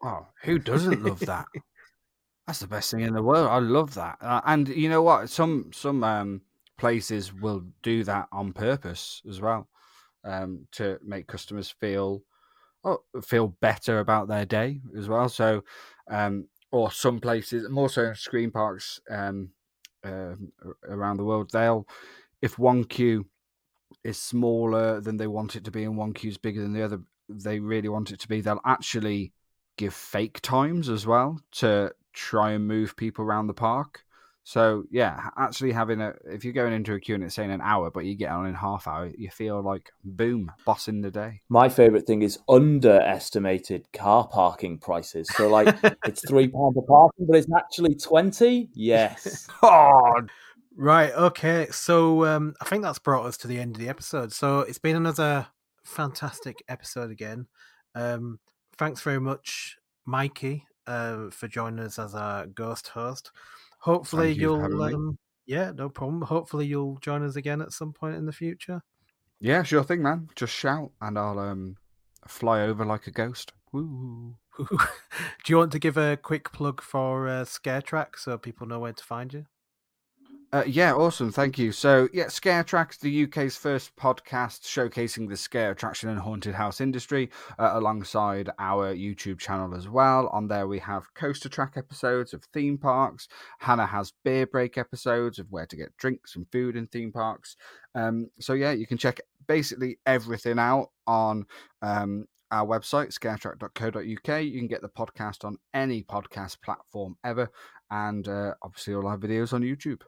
Oh, who doesn't love that? That's the best thing in the world. I love that. Uh, and you know what? Some some um, places will do that on purpose as well um, to make customers feel oh, feel better about their day as well. So, um, or some places, more so in scream parks um, uh, around the world, they'll if one queue is smaller than they want it to be and one queue is bigger than the other, they really want it to be. They'll actually give fake times as well to try and move people around the park. So yeah, actually having a if you're going into a queue and it's saying an hour, but you get on in half hour, you feel like boom, bossing the day. My favorite thing is underestimated car parking prices. So like it's three pound per parking, but it's actually twenty. Yes. oh. Right. Okay. So um, I think that's brought us to the end of the episode. So it's been another fantastic episode again. Um, thanks very much, Mikey, uh, for joining us as our ghost host. Hopefully Thank you you'll um, yeah, no problem. Hopefully you'll join us again at some point in the future. Yeah, sure thing, man. Just shout and I'll um fly over like a ghost. Woo. Do you want to give a quick plug for uh, Scare Track so people know where to find you? Uh, yeah, awesome. Thank you. So, yeah, Scare Tracks, the UK's first podcast showcasing the scare attraction and haunted house industry, uh, alongside our YouTube channel as well. On there, we have coaster track episodes of theme parks. Hannah has beer break episodes of where to get drinks and food in theme parks. Um, so, yeah, you can check basically everything out on um, our website, scaretrack.co.uk. You can get the podcast on any podcast platform ever, and uh, obviously all our videos on YouTube.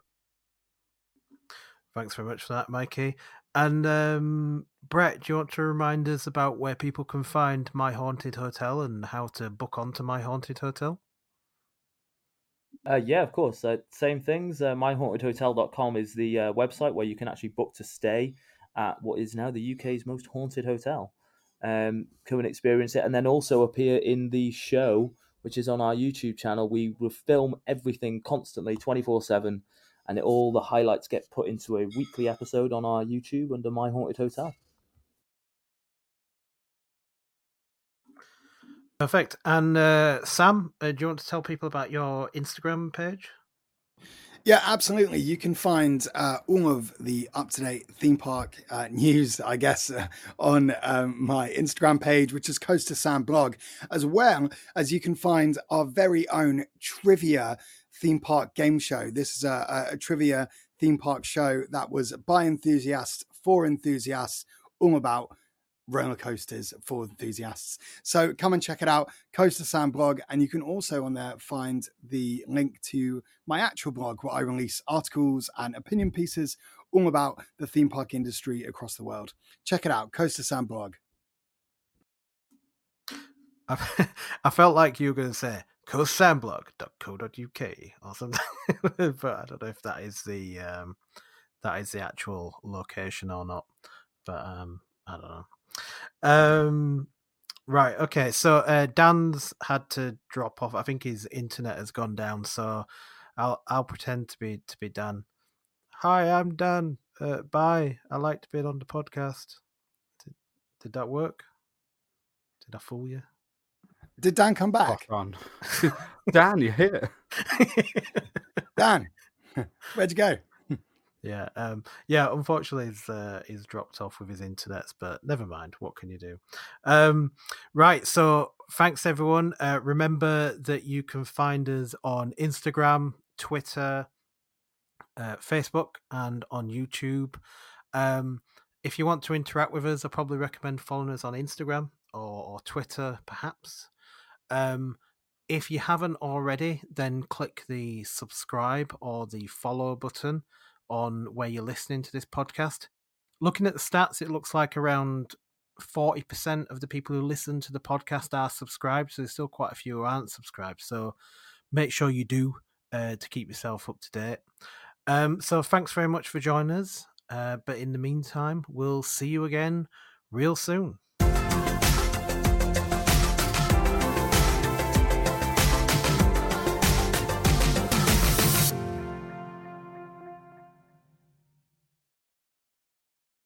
Thanks very much for that, Mikey. And um, Brett, do you want to remind us about where people can find My Haunted Hotel and how to book onto My Haunted Hotel? Uh, yeah, of course. Uh, same things. Uh, myhauntedhotel.com is the uh, website where you can actually book to stay at what is now the UK's most haunted hotel. Um, come and experience it, and then also appear in the show, which is on our YouTube channel. We will film everything constantly, twenty four seven, and it, all the highlights get put into a weekly episode on our YouTube under My Haunted Hotel. Perfect. And uh, Sam, uh, do you want to tell people about your Instagram page? Yeah, absolutely. You can find uh, all of the up to date theme park uh, news, I guess, uh, on um, my Instagram page, which is Coaster Sam blog, as well as you can find our very own trivia theme park game show. This is a, a, trivia theme park show that was by enthusiasts for enthusiasts, all about roller coasters for enthusiasts. So come and check it out, Coaster Sam blog, and you can also on there find the link to my actual blog where I release articles and opinion pieces all about the theme park industry across the world. Check it out, Coaster Sam blog. I felt like you were going to say coastersamblog.co.uk or something, but I don't know if that is the um, that is the actual location or not. But um, I don't know. Um, right. Okay. So uh, Dan's had to drop off. I think his internet has gone down. So I'll I'll pretend to be to be Dan. Hi, I'm Dan. Uh, bye. I like to be on the podcast. Did, did that work? Did I fool you? Did Dan come back? on. Dan, you're here. Dan, where'd you go? Yeah, um, yeah. Unfortunately, he's uh, he's dropped off with his internet, but never mind. What can you do? Um, right. So, thanks everyone. Uh, remember that you can find us on Instagram, Twitter, uh, Facebook, and on YouTube. Um, if you want to interact with us, I probably recommend following us on Instagram or, or Twitter, perhaps. Um, if you haven't already, then click the subscribe or the follow button on where you're listening to this podcast. Looking at the stats, it looks like around 40% of the people who listen to the podcast are subscribed. So there's still quite a few who aren't subscribed. So make sure you do uh, to keep yourself up to date. Um, so thanks very much for joining us. Uh, but in the meantime, we'll see you again real soon.